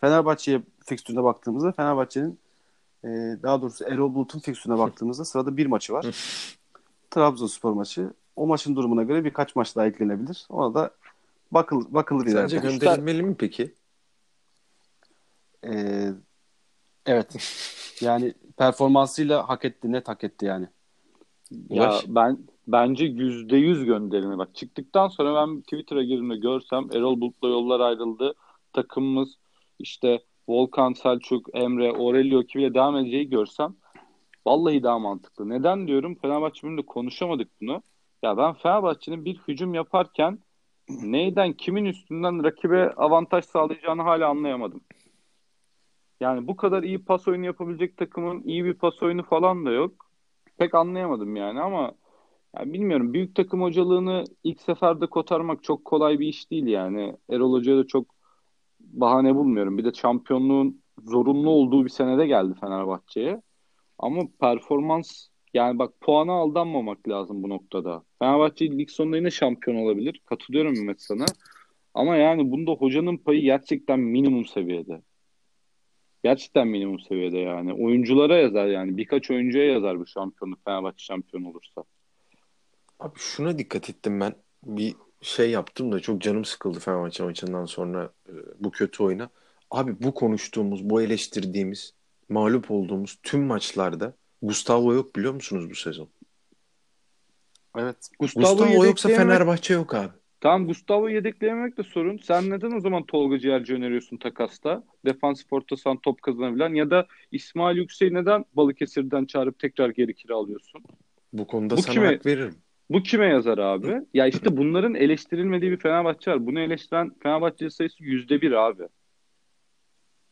Fenerbahçe'ye fikstürüne baktığımızda Fenerbahçe'nin e, daha doğrusu Erol Bulut'un fikstürüne baktığımızda sırada bir maçı var. Trabzonspor maçı. O maçın durumuna göre birkaç maç daha eklenebilir. Ona da bakıl, bakılır Sence ileride. gönderilmeli mi peki? Ee, evet. Yani performansıyla hak etti, net hak etti yani. Ya Ulaş. ben bence yüzde yüz gönderilme. Bak çıktıktan sonra ben Twitter'a girdiğimde görsem Erol Bulut'la yollar ayrıldı. Takımımız işte Volkan Selçuk, Emre, Aurelio Kivi'yle devam edeceği görsem vallahi daha mantıklı. Neden diyorum? Fenerbahçe bölümünde konuşamadık bunu. Ya ben Fenerbahçe'nin bir hücum yaparken neyden kimin üstünden rakibe avantaj sağlayacağını hala anlayamadım. Yani bu kadar iyi pas oyunu yapabilecek takımın iyi bir pas oyunu falan da yok. Pek anlayamadım yani ama ya bilmiyorum büyük takım hocalığını ilk seferde kotarmak çok kolay bir iş değil yani. Erol Hoca'ya da çok bahane bulmuyorum. Bir de şampiyonluğun zorunlu olduğu bir senede geldi Fenerbahçe'ye. Ama performans yani bak puana aldanmamak lazım bu noktada. Fenerbahçe lig sonunda yine şampiyon olabilir. Katılıyorum Mehmet sana. Ama yani bunda hocanın payı gerçekten minimum seviyede. Gerçekten minimum seviyede yani. Oyunculara yazar yani. Birkaç oyuncuya yazar bu şampiyonluk Fenerbahçe şampiyon olursa. Abi şuna dikkat ettim ben. Bir şey yaptım da çok canım sıkıldı Fenerbahçe maçından sonra e, bu kötü oyuna. Abi bu konuştuğumuz, bu eleştirdiğimiz, mağlup olduğumuz tüm maçlarda Gustavo yok biliyor musunuz bu sezon? Evet. Gustavo yoksa yedekleyemek- Fenerbahçe yok abi. Tamam Gustavo'yu yedekleyemek de sorun. Sen neden o zaman Tolga Ciğerci öneriyorsun takasta? Defansif orta sahan top kazanabilen ya da İsmail Yüksek'i neden Balıkesir'den çağırıp tekrar geri kiralıyorsun? Bu konuda Bu sana kime- hak veririm. Bu kime yazar abi? Ya işte bunların eleştirilmediği bir Fenerbahçe var. Bunu eleştiren Fenerbahçe sayısı yüzde bir abi.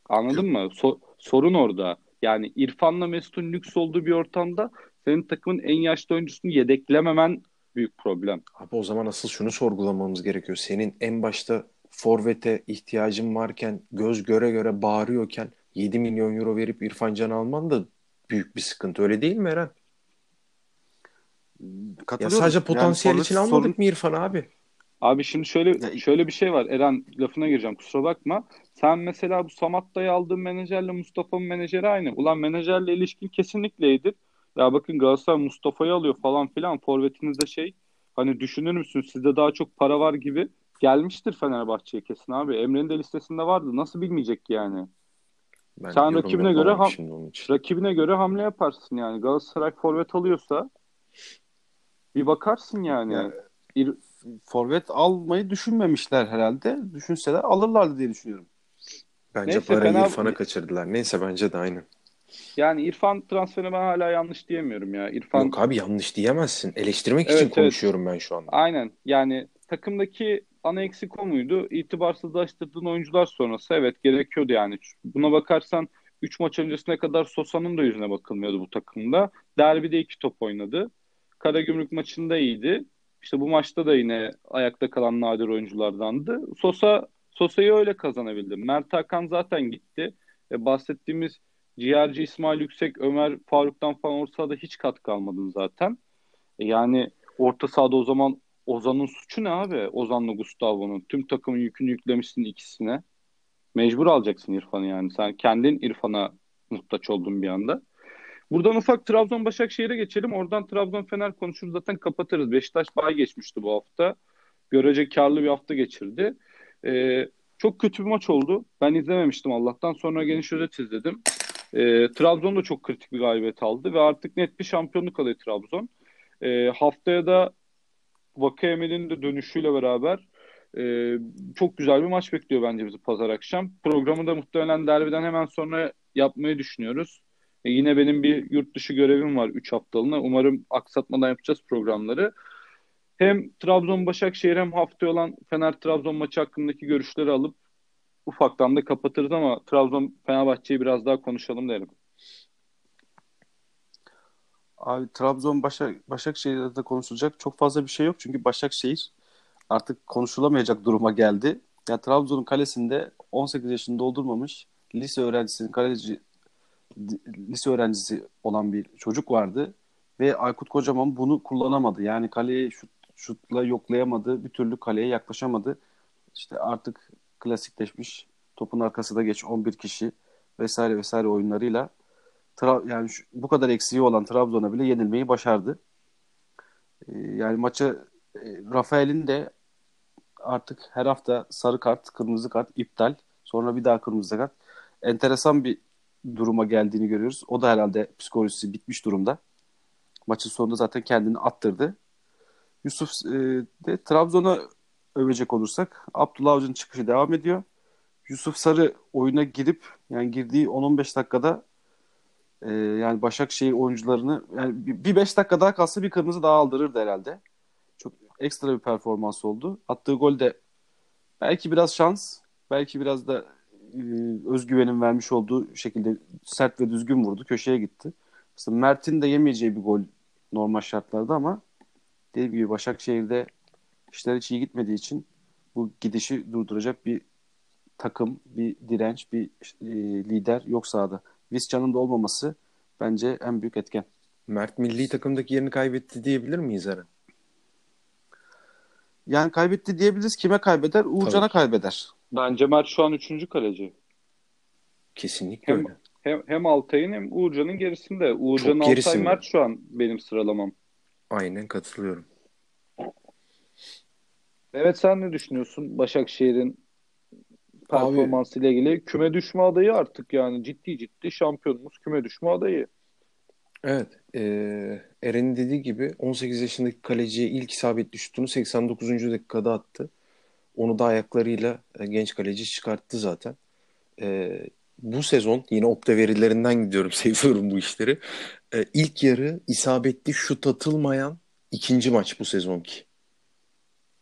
Anladın mı? So- sorun orada. Yani İrfan'la Mesut'un lüks olduğu bir ortamda senin takımın en yaşlı oyuncusunu yedeklememen büyük problem. Abi o zaman asıl şunu sorgulamamız gerekiyor. Senin en başta forvete ihtiyacın varken göz göre göre bağırıyorken 7 milyon euro verip İrfan Can alman da büyük bir sıkıntı. Öyle değil mi Eren? Ya sadece potansiyel Yani için forvet almadık sorun- mı İrfan abi? Abi şimdi şöyle şöyle bir şey var. Eren lafına gireceğim kusura bakma. Sen mesela bu Samatta'yı aldığın menajerle Mustafa'nın menajeri aynı. Ulan menajerle ilişkin kesinlikle iyidir. Ya bakın Galatasaray Mustafa'yı alıyor falan filan. Forvetinizde şey hani düşünür müsünüz sizde daha çok para var gibi gelmiştir Fenerbahçe'ye kesin abi. Emre'nin de listesinde vardı. Nasıl bilmeyecek ki yani? Ben Sen rakibine göre için. Rakibine göre hamle yaparsın yani. Galatasaray forvet alıyorsa bir bakarsın yani. Ya- İr- forvet almayı düşünmemişler herhalde. Düşünseler alırlardı diye düşünüyorum. Bence Neyse, parayı fena- İrfan'a kaçırdılar. Neyse bence de aynı. Yani İrfan transferine ben hala yanlış diyemiyorum ya. İrfan Yok abi yanlış diyemezsin. Eleştirmek Evet, için evet. konuşuyorum ben şu anda. aynen yani takımdaki ana eksik o muydu? İtibarsızlaştırdığın oyuncular sonrası evet gerekiyordu yani. Buna bakarsan 3 maç öncesine kadar Sosa'nın da yüzüne bakılmıyordu bu takımda. Derbide 2 top oynadı. Karagümrük maçında iyiydi. İşte bu maçta da yine ayakta kalan nadir oyunculardandı. Sosa Sosa'yı öyle kazanabildi. Mert Hakan zaten gitti. E, bahsettiğimiz ciğerci İsmail Yüksek, Ömer Faruk'tan falan orta sahada hiç katkı almadın zaten. E, yani orta sahada o zaman Ozan'ın suçu ne abi? Ozan'la Gustavo'nun. Tüm takımın yükünü yüklemişsin ikisine. Mecbur alacaksın İrfan'ı yani. Sen kendin İrfan'a muhtaç oldun bir anda. Buradan ufak Trabzon Başakşehir'e geçelim. Oradan Trabzon Fener konuşuruz zaten kapatırız. Beşiktaş bay geçmişti bu hafta. Görece karlı bir hafta geçirdi. Ee, çok kötü bir maç oldu. Ben izlememiştim Allah'tan. Sonra geniş özet izledim. Ee, Trabzon da çok kritik bir galibiyet aldı ve artık net bir şampiyonluk alıyor Trabzon. Ee, haftaya da Vakayeme'nin de dönüşüyle beraber Ee, çok güzel bir maç bekliyor bence bizi pazar akşam. Programı da muhtemelen derbiden hemen sonra yapmayı düşünüyoruz. Ee, yine benim bir yurt dışı görevim var 3 haftalığına. Umarım aksatmadan yapacağız programları. Hem Trabzon-Başakşehir hem haftaya olan Fener-Trabzon maçı hakkındaki görüşleri alıp ufaktan da kapatırız ama Trabzon-Fenerbahçe'yi biraz daha konuşalım derim. Abi Trabzon Başak Başakşehir'de de konuşulacak çok fazla bir şey yok. Çünkü Başakşehir artık konuşulamayacak duruma geldi. Yani Trabzon'un kalesinde 18 yaşını doldurmamış lise öğrencisinin kaleci lise öğrencisi olan bir çocuk vardı ve Aykut Kocaman bunu kullanamadı. Yani kaleyi şut, şutla yoklayamadı. Bir türlü kaleye yaklaşamadı. İşte artık klasikleşmiş topun arkası da geç 11 kişi vesaire vesaire oyunlarıyla Tra- yani şu, bu kadar eksiği olan Trabzon'a bile yenilmeyi başardı. Ee, yani maça e, Rafael'in de artık her hafta sarı kart, kırmızı kart iptal. Sonra bir daha kırmızı kart. Enteresan bir duruma geldiğini görüyoruz. O da herhalde psikolojisi bitmiş durumda. Maçın sonunda zaten kendini attırdı. Yusuf e, de Trabzon'a övecek olursak Abdullah Avcı'nın çıkışı devam ediyor. Yusuf Sarı oyuna girip yani girdiği 10-15 dakikada e, yani Başakşehir oyuncularını yani bir 5 dakika daha kalsa bir kırmızı daha aldırırdı herhalde. Çok ekstra bir performans oldu. Attığı gol de belki biraz şans, belki biraz da e, özgüvenin vermiş olduğu şekilde sert ve düzgün vurdu. Köşeye gitti. Mesela Mert'in de yemeyeceği bir gol normal şartlarda ama dediğim gibi Başakşehir'de işler hiç iyi gitmediği için bu gidişi durduracak bir takım, bir direnç, bir e, lider yok sahada. Visca'nın da olmaması bence en büyük etken. Mert milli takımdaki yerini kaybetti diyebilir miyiz Eren? Yani kaybetti diyebiliriz. Kime kaybeder? Uğurcan'a Tabii. kaybeder. Bence Mert şu an 3. kaleci. Kesinlikle Hem, öyle. hem, hem Altay'ın hem Uğurcan'ın gerisinde. Uğurcan Çok Altay gerisinde. Mert şu an benim sıralamam. Aynen katılıyorum. Evet sen ne düşünüyorsun Başakşehir'in performansıyla ilgili? Küme düşme adayı artık yani ciddi ciddi şampiyonumuz küme düşme adayı. Evet. E, Eren'in dediği gibi 18 yaşındaki kaleciye ilk isabetli şutunu 89. dakikada attı. Onu da ayaklarıyla e, genç kaleci çıkarttı zaten. E, bu sezon yine opta verilerinden gidiyorum, seviyorum bu işleri. E, ilk yarı isabetli şut atılmayan ikinci maç bu sezonki.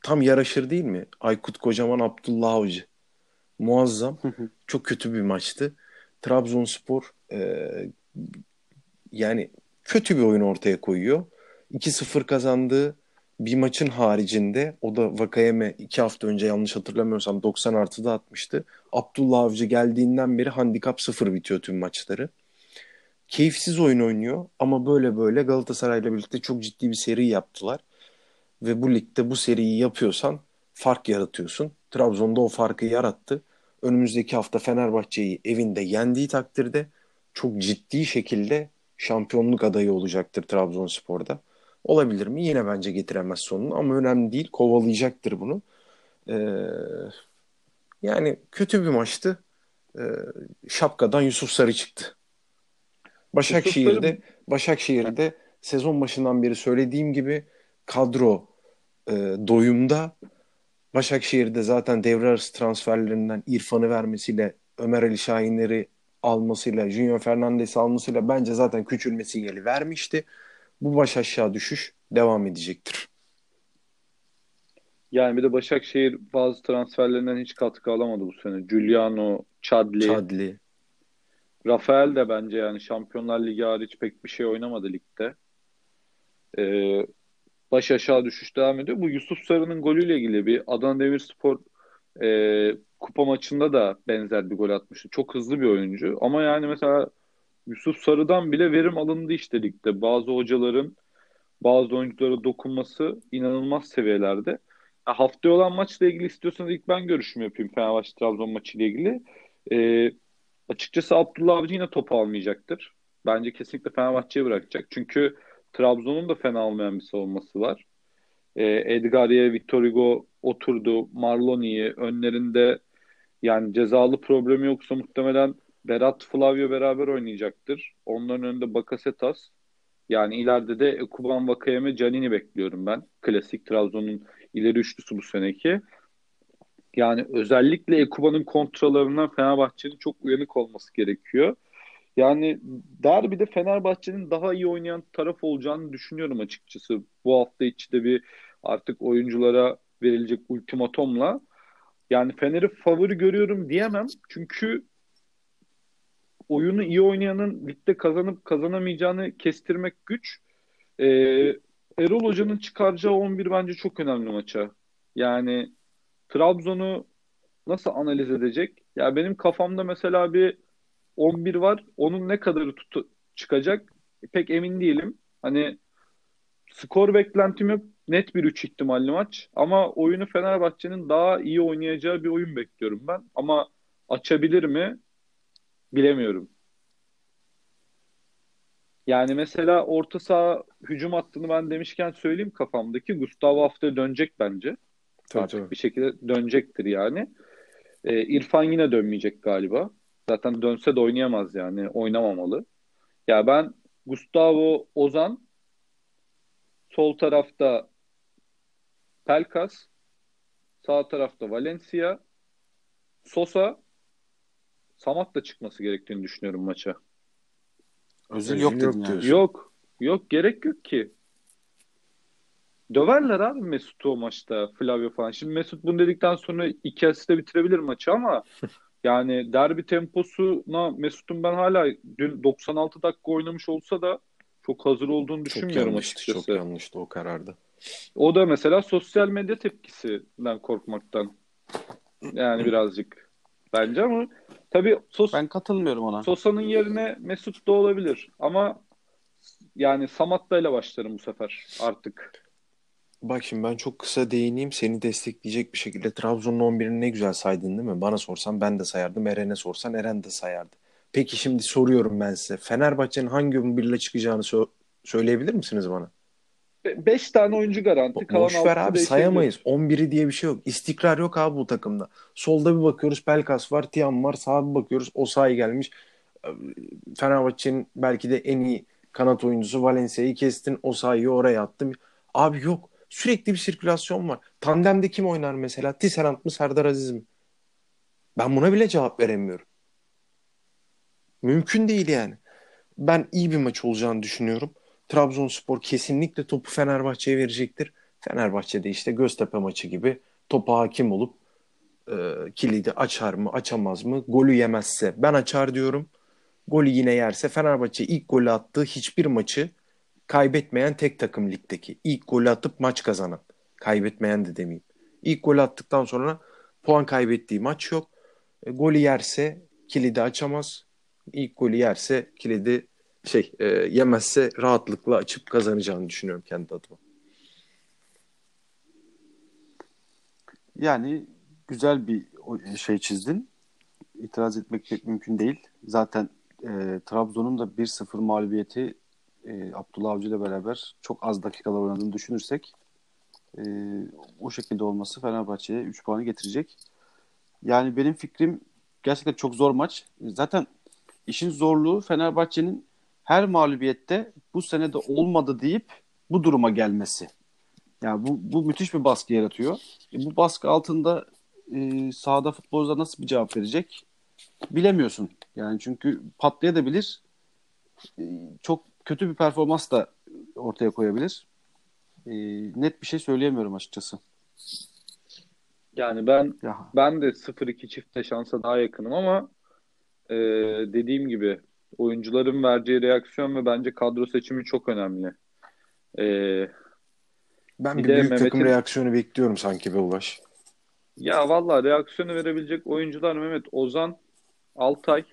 Tam yaraşır değil mi? Aykut Kocaman, Abdullah Avcı. Muazzam. Çok kötü bir maçtı. Trabzonspor e, yani kötü bir oyun ortaya koyuyor. 2-0 kazandığı bir maçın haricinde o da Vakayeme iki hafta önce yanlış hatırlamıyorsam 90 artıda atmıştı. Abdullah Avcı geldiğinden beri handikap 0 bitiyor tüm maçları. Keyifsiz oyun oynuyor ama böyle böyle Galatasaray'la birlikte çok ciddi bir seri yaptılar. Ve bu ligde bu seriyi yapıyorsan fark yaratıyorsun. Trabzon'da o farkı yarattı. Önümüzdeki hafta Fenerbahçe'yi evinde yendiği takdirde çok ciddi şekilde şampiyonluk adayı olacaktır Trabzonspor'da. Olabilir mi? Yine bence getiremez sonunu ama önemli değil. Kovalayacaktır bunu. Ee, yani kötü bir maçtı. Ee, şapkadan Yusuf Sarı çıktı. Başakşehir'de Başakşehir'de sezon başından beri söylediğim gibi kadro e, doyumda Başakşehir'de zaten devre arası transferlerinden İrfan'ı vermesiyle Ömer Ali Şahinleri almasıyla Junior Fernandes'i almasıyla bence zaten küçülme sinyali vermişti. Bu baş aşağı düşüş devam edecektir. Yani bir de Başakşehir bazı transferlerinden hiç katkı alamadı bu sene. Giuliano, Chadli, Chadli. Rafael de bence yani Şampiyonlar Ligi hariç pek bir şey oynamadı ligde. Ee, baş aşağı düşüş devam ediyor. Bu Yusuf Sarı'nın golüyle ilgili bir Adana Demirspor e, kupa maçında da benzer bir gol atmıştı. Çok hızlı bir oyuncu. Ama yani mesela Yusuf Sarı'dan bile verim alındı işte ligde. Bazı hocaların bazı oyunculara dokunması inanılmaz seviyelerde. Ya haftaya olan maçla ilgili istiyorsanız ilk ben görüşümü yapayım Fenerbahçe Trabzon maçıyla ilgili. Ee, açıkçası Abdullah Avcı yine topu almayacaktır. Bence kesinlikle Fenerbahçe'ye bırakacak. Çünkü Trabzon'un da fena olmayan bir savunması var. Ee, Edgaria, Victor Hugo oturdu. Marloni'yi önlerinde yani cezalı problemi yoksa muhtemelen Berat Flavio beraber oynayacaktır. Onların önünde Bakasetas. Yani ileride de Ekuban Vakayeme Canini bekliyorum ben. Klasik Trabzon'un ileri üçlüsü bu seneki. Yani özellikle Ekuba'nın kontralarına Fenerbahçe'nin çok uyanık olması gerekiyor. Yani derbide Fenerbahçe'nin daha iyi oynayan taraf olacağını düşünüyorum açıkçası. Bu hafta içi de bir artık oyunculara verilecek ultimatomla. Yani Fener'i favori görüyorum diyemem. Çünkü oyunu iyi oynayanın ligde kazanıp kazanamayacağını kestirmek güç. Ee, Erol Hoca'nın çıkaracağı 11 bence çok önemli maça. Yani Trabzon'u nasıl analiz edecek? Ya benim kafamda mesela bir 11 var. Onun ne kadarı tutu çıkacak? Pek emin değilim. Hani skor beklentim yok. Net bir 3 ihtimalli maç. Ama oyunu Fenerbahçe'nin daha iyi oynayacağı bir oyun bekliyorum ben. Ama açabilir mi? Bilemiyorum. Yani mesela orta saha hücum hattını ben demişken söyleyeyim kafamdaki. Gustavo haftaya dönecek bence. Tabii, Artık tabii. bir şekilde dönecektir yani. Ee, İrfan yine dönmeyecek galiba. Zaten dönse de oynayamaz yani. Oynamamalı. Ya ben Gustavo Ozan sol tarafta Pelkas sağ tarafta Valencia Sosa Samat da çıkması gerektiğini düşünüyorum maça. Özil yok yok dedin yani. diyorsun. Yok. Yok gerek yok ki. Döverler abi Mesut'u o maçta. Flavio falan. Şimdi Mesut bunu dedikten sonra iki asiste bitirebilir maçı ama yani derbi temposuna Mesut'un ben hala dün 96 dakika oynamış olsa da çok hazır olduğunu Çok düşünmüyorum yanlıştı, açıkçası. çok yanlıştı o kararda. O da mesela sosyal medya tepkisinden korkmaktan. Yani birazcık bence ama tabii sos Ben katılmıyorum ona. Sosa'nın yerine Mesut da olabilir ama yani Samatta ile başlarım bu sefer artık. Bak şimdi ben çok kısa değineyim. Seni destekleyecek bir şekilde Trabzon'un 11'ini ne güzel saydın değil mi? Bana sorsan ben de sayardım. Eren'e sorsan Eren de sayardı. Peki şimdi soruyorum ben size. Fenerbahçe'nin hangi 11'le çıkacağını sö- söyleyebilir misiniz bana? 5 tane oyuncu garanti. Kalan Boş ver abi sayamayız. 11'i diye bir şey yok. İstikrar yok abi bu takımda. Solda bir bakıyoruz Pelkas var, Tiam var. Sağa bir bakıyoruz Osayi gelmiş. Fenerbahçe'nin belki de en iyi kanat oyuncusu Valencia'yı kestin. Osayi'yi oraya attın. Abi yok. Sürekli bir sirkülasyon var. Tandemde kim oynar mesela? Tisserand mı Serdar Aziz mi? Ben buna bile cevap veremiyorum. Mümkün değil yani. Ben iyi bir maç olacağını düşünüyorum. Trabzonspor kesinlikle topu Fenerbahçe'ye verecektir. Fenerbahçe de işte Göztepe maçı gibi topa hakim olup e, kilidi açar mı açamaz mı golü yemezse ben açar diyorum. Golü yine yerse Fenerbahçe ilk golü attığı hiçbir maçı kaybetmeyen tek takım ligdeki. İlk golü atıp maç kazanan. Kaybetmeyen de demeyeyim. İlk golü attıktan sonra puan kaybettiği maç yok. E, golü yerse kilidi açamaz. İlk golü yerse kilidi şey e, yemezse rahatlıkla açıp kazanacağını düşünüyorum kendi adıma. Yani güzel bir o- şey çizdin. İtiraz etmek pek mümkün değil. Zaten e, Trabzon'un da 1-0 mağlubiyeti e, Abdullah Avcı ile beraber çok az dakikalar oynadığını düşünürsek e, o şekilde olması Fenerbahçe'ye 3 puanı getirecek. Yani benim fikrim gerçekten çok zor maç. Zaten işin zorluğu Fenerbahçe'nin her mağlubiyette bu sene de olmadı deyip bu duruma gelmesi. Yani bu, bu müthiş bir baskı yaratıyor. E, bu baskı altında e, sahada futbolcular nasıl bir cevap verecek bilemiyorsun. Yani çünkü patlayabilir. E, çok kötü bir performans da ortaya koyabilir. E, net bir şey söyleyemiyorum açıkçası. Yani ben Ya, ben de 0-2 çifte şansa daha yakınım ama e, dediğim gibi oyuncuların vereceği reaksiyon ve bence kadro seçimi çok önemli. E, Ben Bir bir, büyük takım reaksiyonu bekliyorum sanki be Ulaş. Ya valla reaksiyonu verebilecek oyuncular Mehmet Ozan, Altay.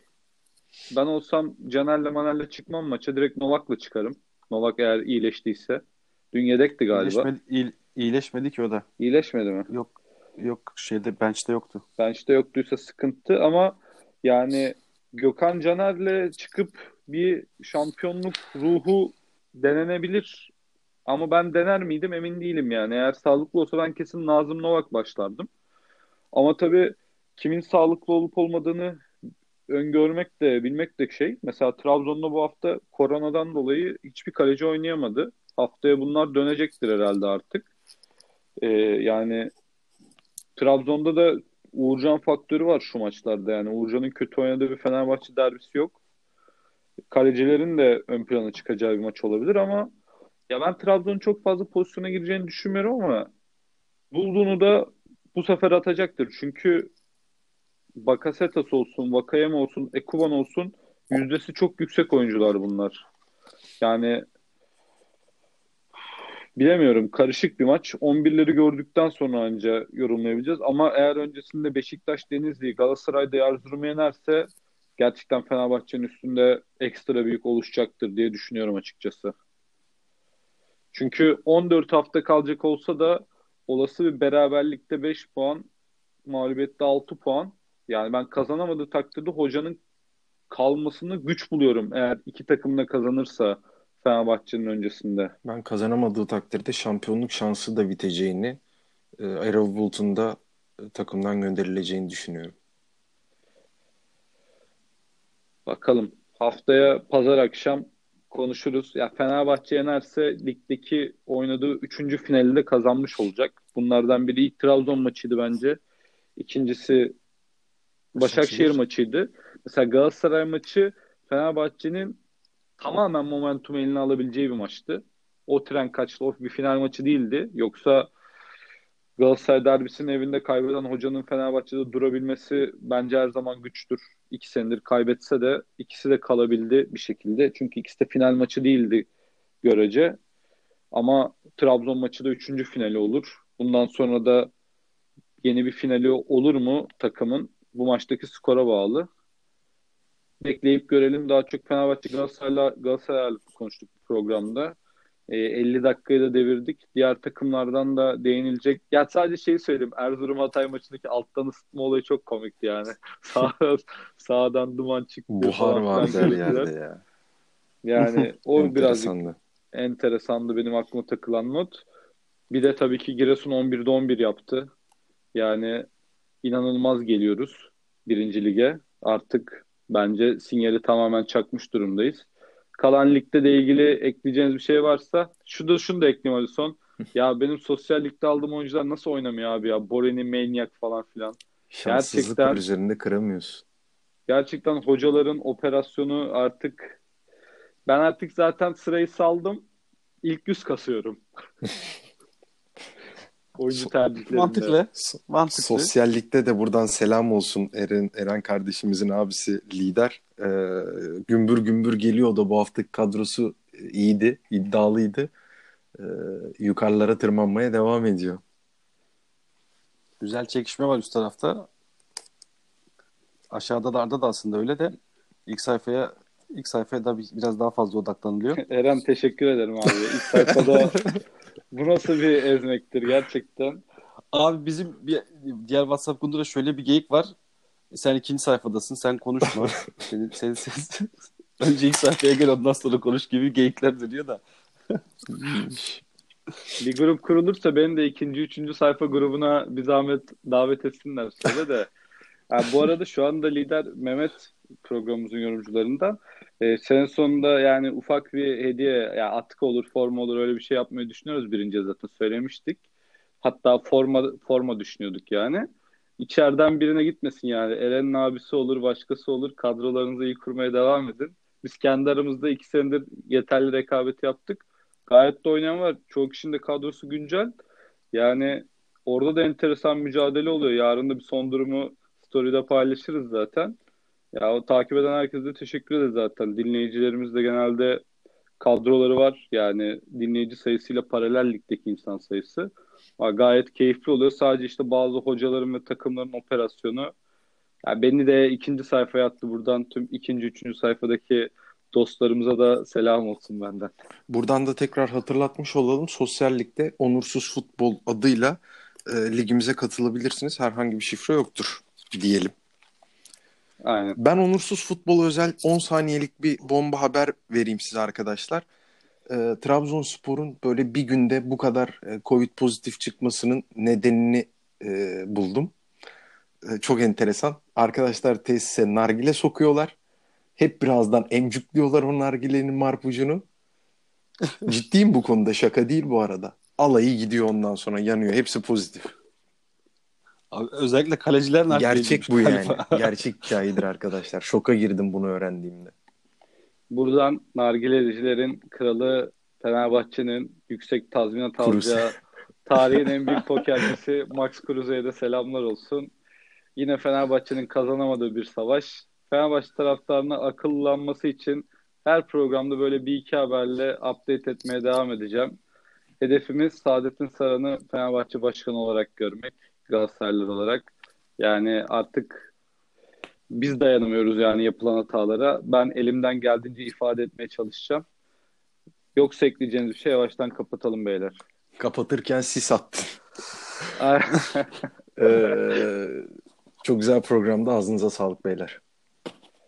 Ben olsam Caner'le Maner'le çıkmam maça. Direkt Novak'la çıkarım. Novak eğer iyileştiyse. Dün yedekti galiba. iyileşmedi, iyi- iyileşmedi ki o da. İyileşmedi mi? Yok yok şeyde bench'te yoktu. Bench'te yoktuysa sıkıntı ama yani Gökhan Caner'le çıkıp bir şampiyonluk ruhu denenebilir. Ama ben dener miydim emin değilim yani. Eğer sağlıklı olsa ben kesin Nazım Novak başlardım. Ama tabii kimin sağlıklı olup olmadığını öngörmek de bilmek de şey. Mesela Trabzon'da bu hafta koronadan dolayı hiçbir kaleci oynayamadı. Haftaya bunlar dönecektir herhalde artık. Ee, yani Trabzon'da da Uğurcan faktörü var şu maçlarda yani. Uğurcan'ın kötü oynadığı bir Fenerbahçe derbisi yok. Kalecilerin de ön plana çıkacağı bir maç olabilir ama ya ben Trabzon'un çok fazla pozisyona gireceğini düşünmüyorum ama bulduğunu da bu sefer atacaktır. Çünkü Bakasetas olsun, Vakayeme olsun, Ekuban olsun yüzdesi çok yüksek oyuncular bunlar. Yani bilemiyorum. Karışık bir maç. 11'leri gördükten sonra anca yorumlayabileceğiz. Ama eğer öncesinde Beşiktaş, Denizli, Galatasaray'da Erzurum'u yenerse gerçekten Fenerbahçe'nin üstünde ekstra büyük oluşacaktır diye düşünüyorum açıkçası. Çünkü 14 hafta kalacak olsa da olası bir beraberlikte 5 puan, mağlubiyette 6 puan. Yani ben kazanamadığı takdirde hocanın kalmasını güç buluyorum eğer iki takım da kazanırsa Fenerbahçe'nin öncesinde. Ben kazanamadığı takdirde şampiyonluk şansı da biteceğini, Erol Bulut'un da e, takımdan gönderileceğini düşünüyorum. Bakalım. Haftaya pazar akşam konuşuruz. Ya Fenerbahçe yenerse ligdeki oynadığı üçüncü finali de kazanmış olacak. Bunlardan biri ilk Trabzon maçıydı bence. İkincisi Başakşehir maçıydı. Mesela Galatasaray maçı Fenerbahçe'nin tamamen momentum eline alabileceği bir maçtı. O tren kaçtı. O bir final maçı değildi. Yoksa Galatasaray derbisinin evinde kaybeden hocanın Fenerbahçe'de durabilmesi bence her zaman güçtür. İki senedir kaybetse de ikisi de kalabildi bir şekilde. Çünkü ikisi de final maçı değildi görece. Ama Trabzon maçı da üçüncü finali olur. Bundan sonra da yeni bir finali olur mu takımın? Bu maçtaki skora bağlı. Bekleyip görelim. Daha çok Fenerbahçe Galatasaray'la Galatasaray'la konuştuk programda. E, 50 dakikayı da devirdik. Diğer takımlardan da değinilecek. Ya sadece şeyi söyleyeyim. Erzurum Hatay maçındaki alttan ısıtma olayı çok komikti yani. Sağ, sağdan duman çıktı. Buhar vardı her yerde ya. Yani o birazcık enteresandı benim aklıma takılan not. Bir de tabii ki Giresun 11'de 11 yaptı. Yani inanılmaz geliyoruz birinci lige. Artık bence sinyali tamamen çakmış durumdayız. Kalan ligde de ilgili ekleyeceğiniz bir şey varsa şu da şunu da ekleyeyim hadi son. Ya benim sosyal ligde aldığım oyuncular nasıl oynamıyor abi ya? Boreni, Maniac falan filan. Şanssızlık gerçekten, üzerinde kıramıyorsun. Gerçekten hocaların operasyonu artık ben artık zaten sırayı saldım. İlk yüz kasıyorum. Oyuncu tercihlerinde. Mantıklı. Mantıklı. Sosyallikte de buradan selam olsun Eren, Eren kardeşimizin abisi lider. Ee, gümbür gümbür geliyor da bu haftaki kadrosu iyiydi, iddialıydı. Ee, yukarılara tırmanmaya devam ediyor. Güzel çekişme var üst tarafta. Aşağıda da Arda da aslında öyle de ilk sayfaya ilk sayfaya da biraz daha fazla odaklanılıyor. Eren teşekkür ederim abi. İlk sayfada bu nasıl bir ezmektir gerçekten? Abi bizim bir diğer WhatsApp grubunda şöyle bir geyik var. Sen ikinci sayfadasın. Sen konuşma. senin, senin, senin, önce ilk sayfaya gel ondan sonra konuş gibi geyikler dönüyor da. bir grup kurulursa beni de ikinci, üçüncü sayfa grubuna bir zahmet davet etsinler söyle de. Yani bu arada şu anda lider Mehmet programımızın yorumcularından. E, sene sonunda yani ufak bir hediye, ya atkı olur, forma olur öyle bir şey yapmayı düşünüyoruz birinci zaten söylemiştik. Hatta forma forma düşünüyorduk yani. İçeriden birine gitmesin yani. Eren'in abisi olur, başkası olur. Kadrolarınızı iyi kurmaya devam edin. Biz kendi aramızda iki senedir yeterli rekabet yaptık. Gayet de oynayan var. Çoğu kişinin de kadrosu güncel. Yani orada da enteresan mücadele oluyor. Yarın da bir son durumu story'de paylaşırız zaten. Ya o takip eden herkese teşekkür ederiz zaten. Dinleyicilerimiz de genelde kadroları var. Yani dinleyici sayısıyla paralel ligdeki insan sayısı. Gayet keyifli oluyor. Sadece işte bazı hocaların ve takımların operasyonu. Yani beni de ikinci sayfaya attı buradan. Tüm ikinci, üçüncü sayfadaki dostlarımıza da selam olsun benden. Buradan da tekrar hatırlatmış olalım. Sosyal Lig'de Onursuz Futbol adıyla e, ligimize katılabilirsiniz. Herhangi bir şifre yoktur diyelim. Aynen. Ben Onursuz Futbol özel 10 saniyelik bir bomba haber vereyim size arkadaşlar. E, Trabzonspor'un böyle bir günde bu kadar e, Covid pozitif çıkmasının nedenini e, buldum. E, çok enteresan. Arkadaşlar tesise nargile sokuyorlar. Hep birazdan emcükliyorlar o nargilenin marpucunu. Ciddiyim bu konuda şaka değil bu arada. Alayı gidiyor ondan sonra yanıyor. Hepsi pozitif. Abi, özellikle kaleciler Gerçek bu yani. Gerçek hikayedir arkadaşlar. Şoka girdim bunu öğrendiğimde. Buradan nargilecilerin kralı Fenerbahçe'nin yüksek tazminat alacağı tarihin en büyük pokercisi Max Kruse'ye de selamlar olsun. Yine Fenerbahçe'nin kazanamadığı bir savaş. Fenerbahçe taraftarına akıllanması için her programda böyle bir iki haberle update etmeye devam edeceğim. Hedefimiz Saadettin Saran'ı Fenerbahçe Başkanı olarak görmek, Galatasaraylılar olarak. Yani artık biz dayanamıyoruz yani yapılan hatalara. Ben elimden geldiğince ifade etmeye çalışacağım. Yoksa ekleyeceğiniz bir şey yavaştan kapatalım beyler. Kapatırken sis attın. Ee, çok güzel programda ağzınıza sağlık beyler.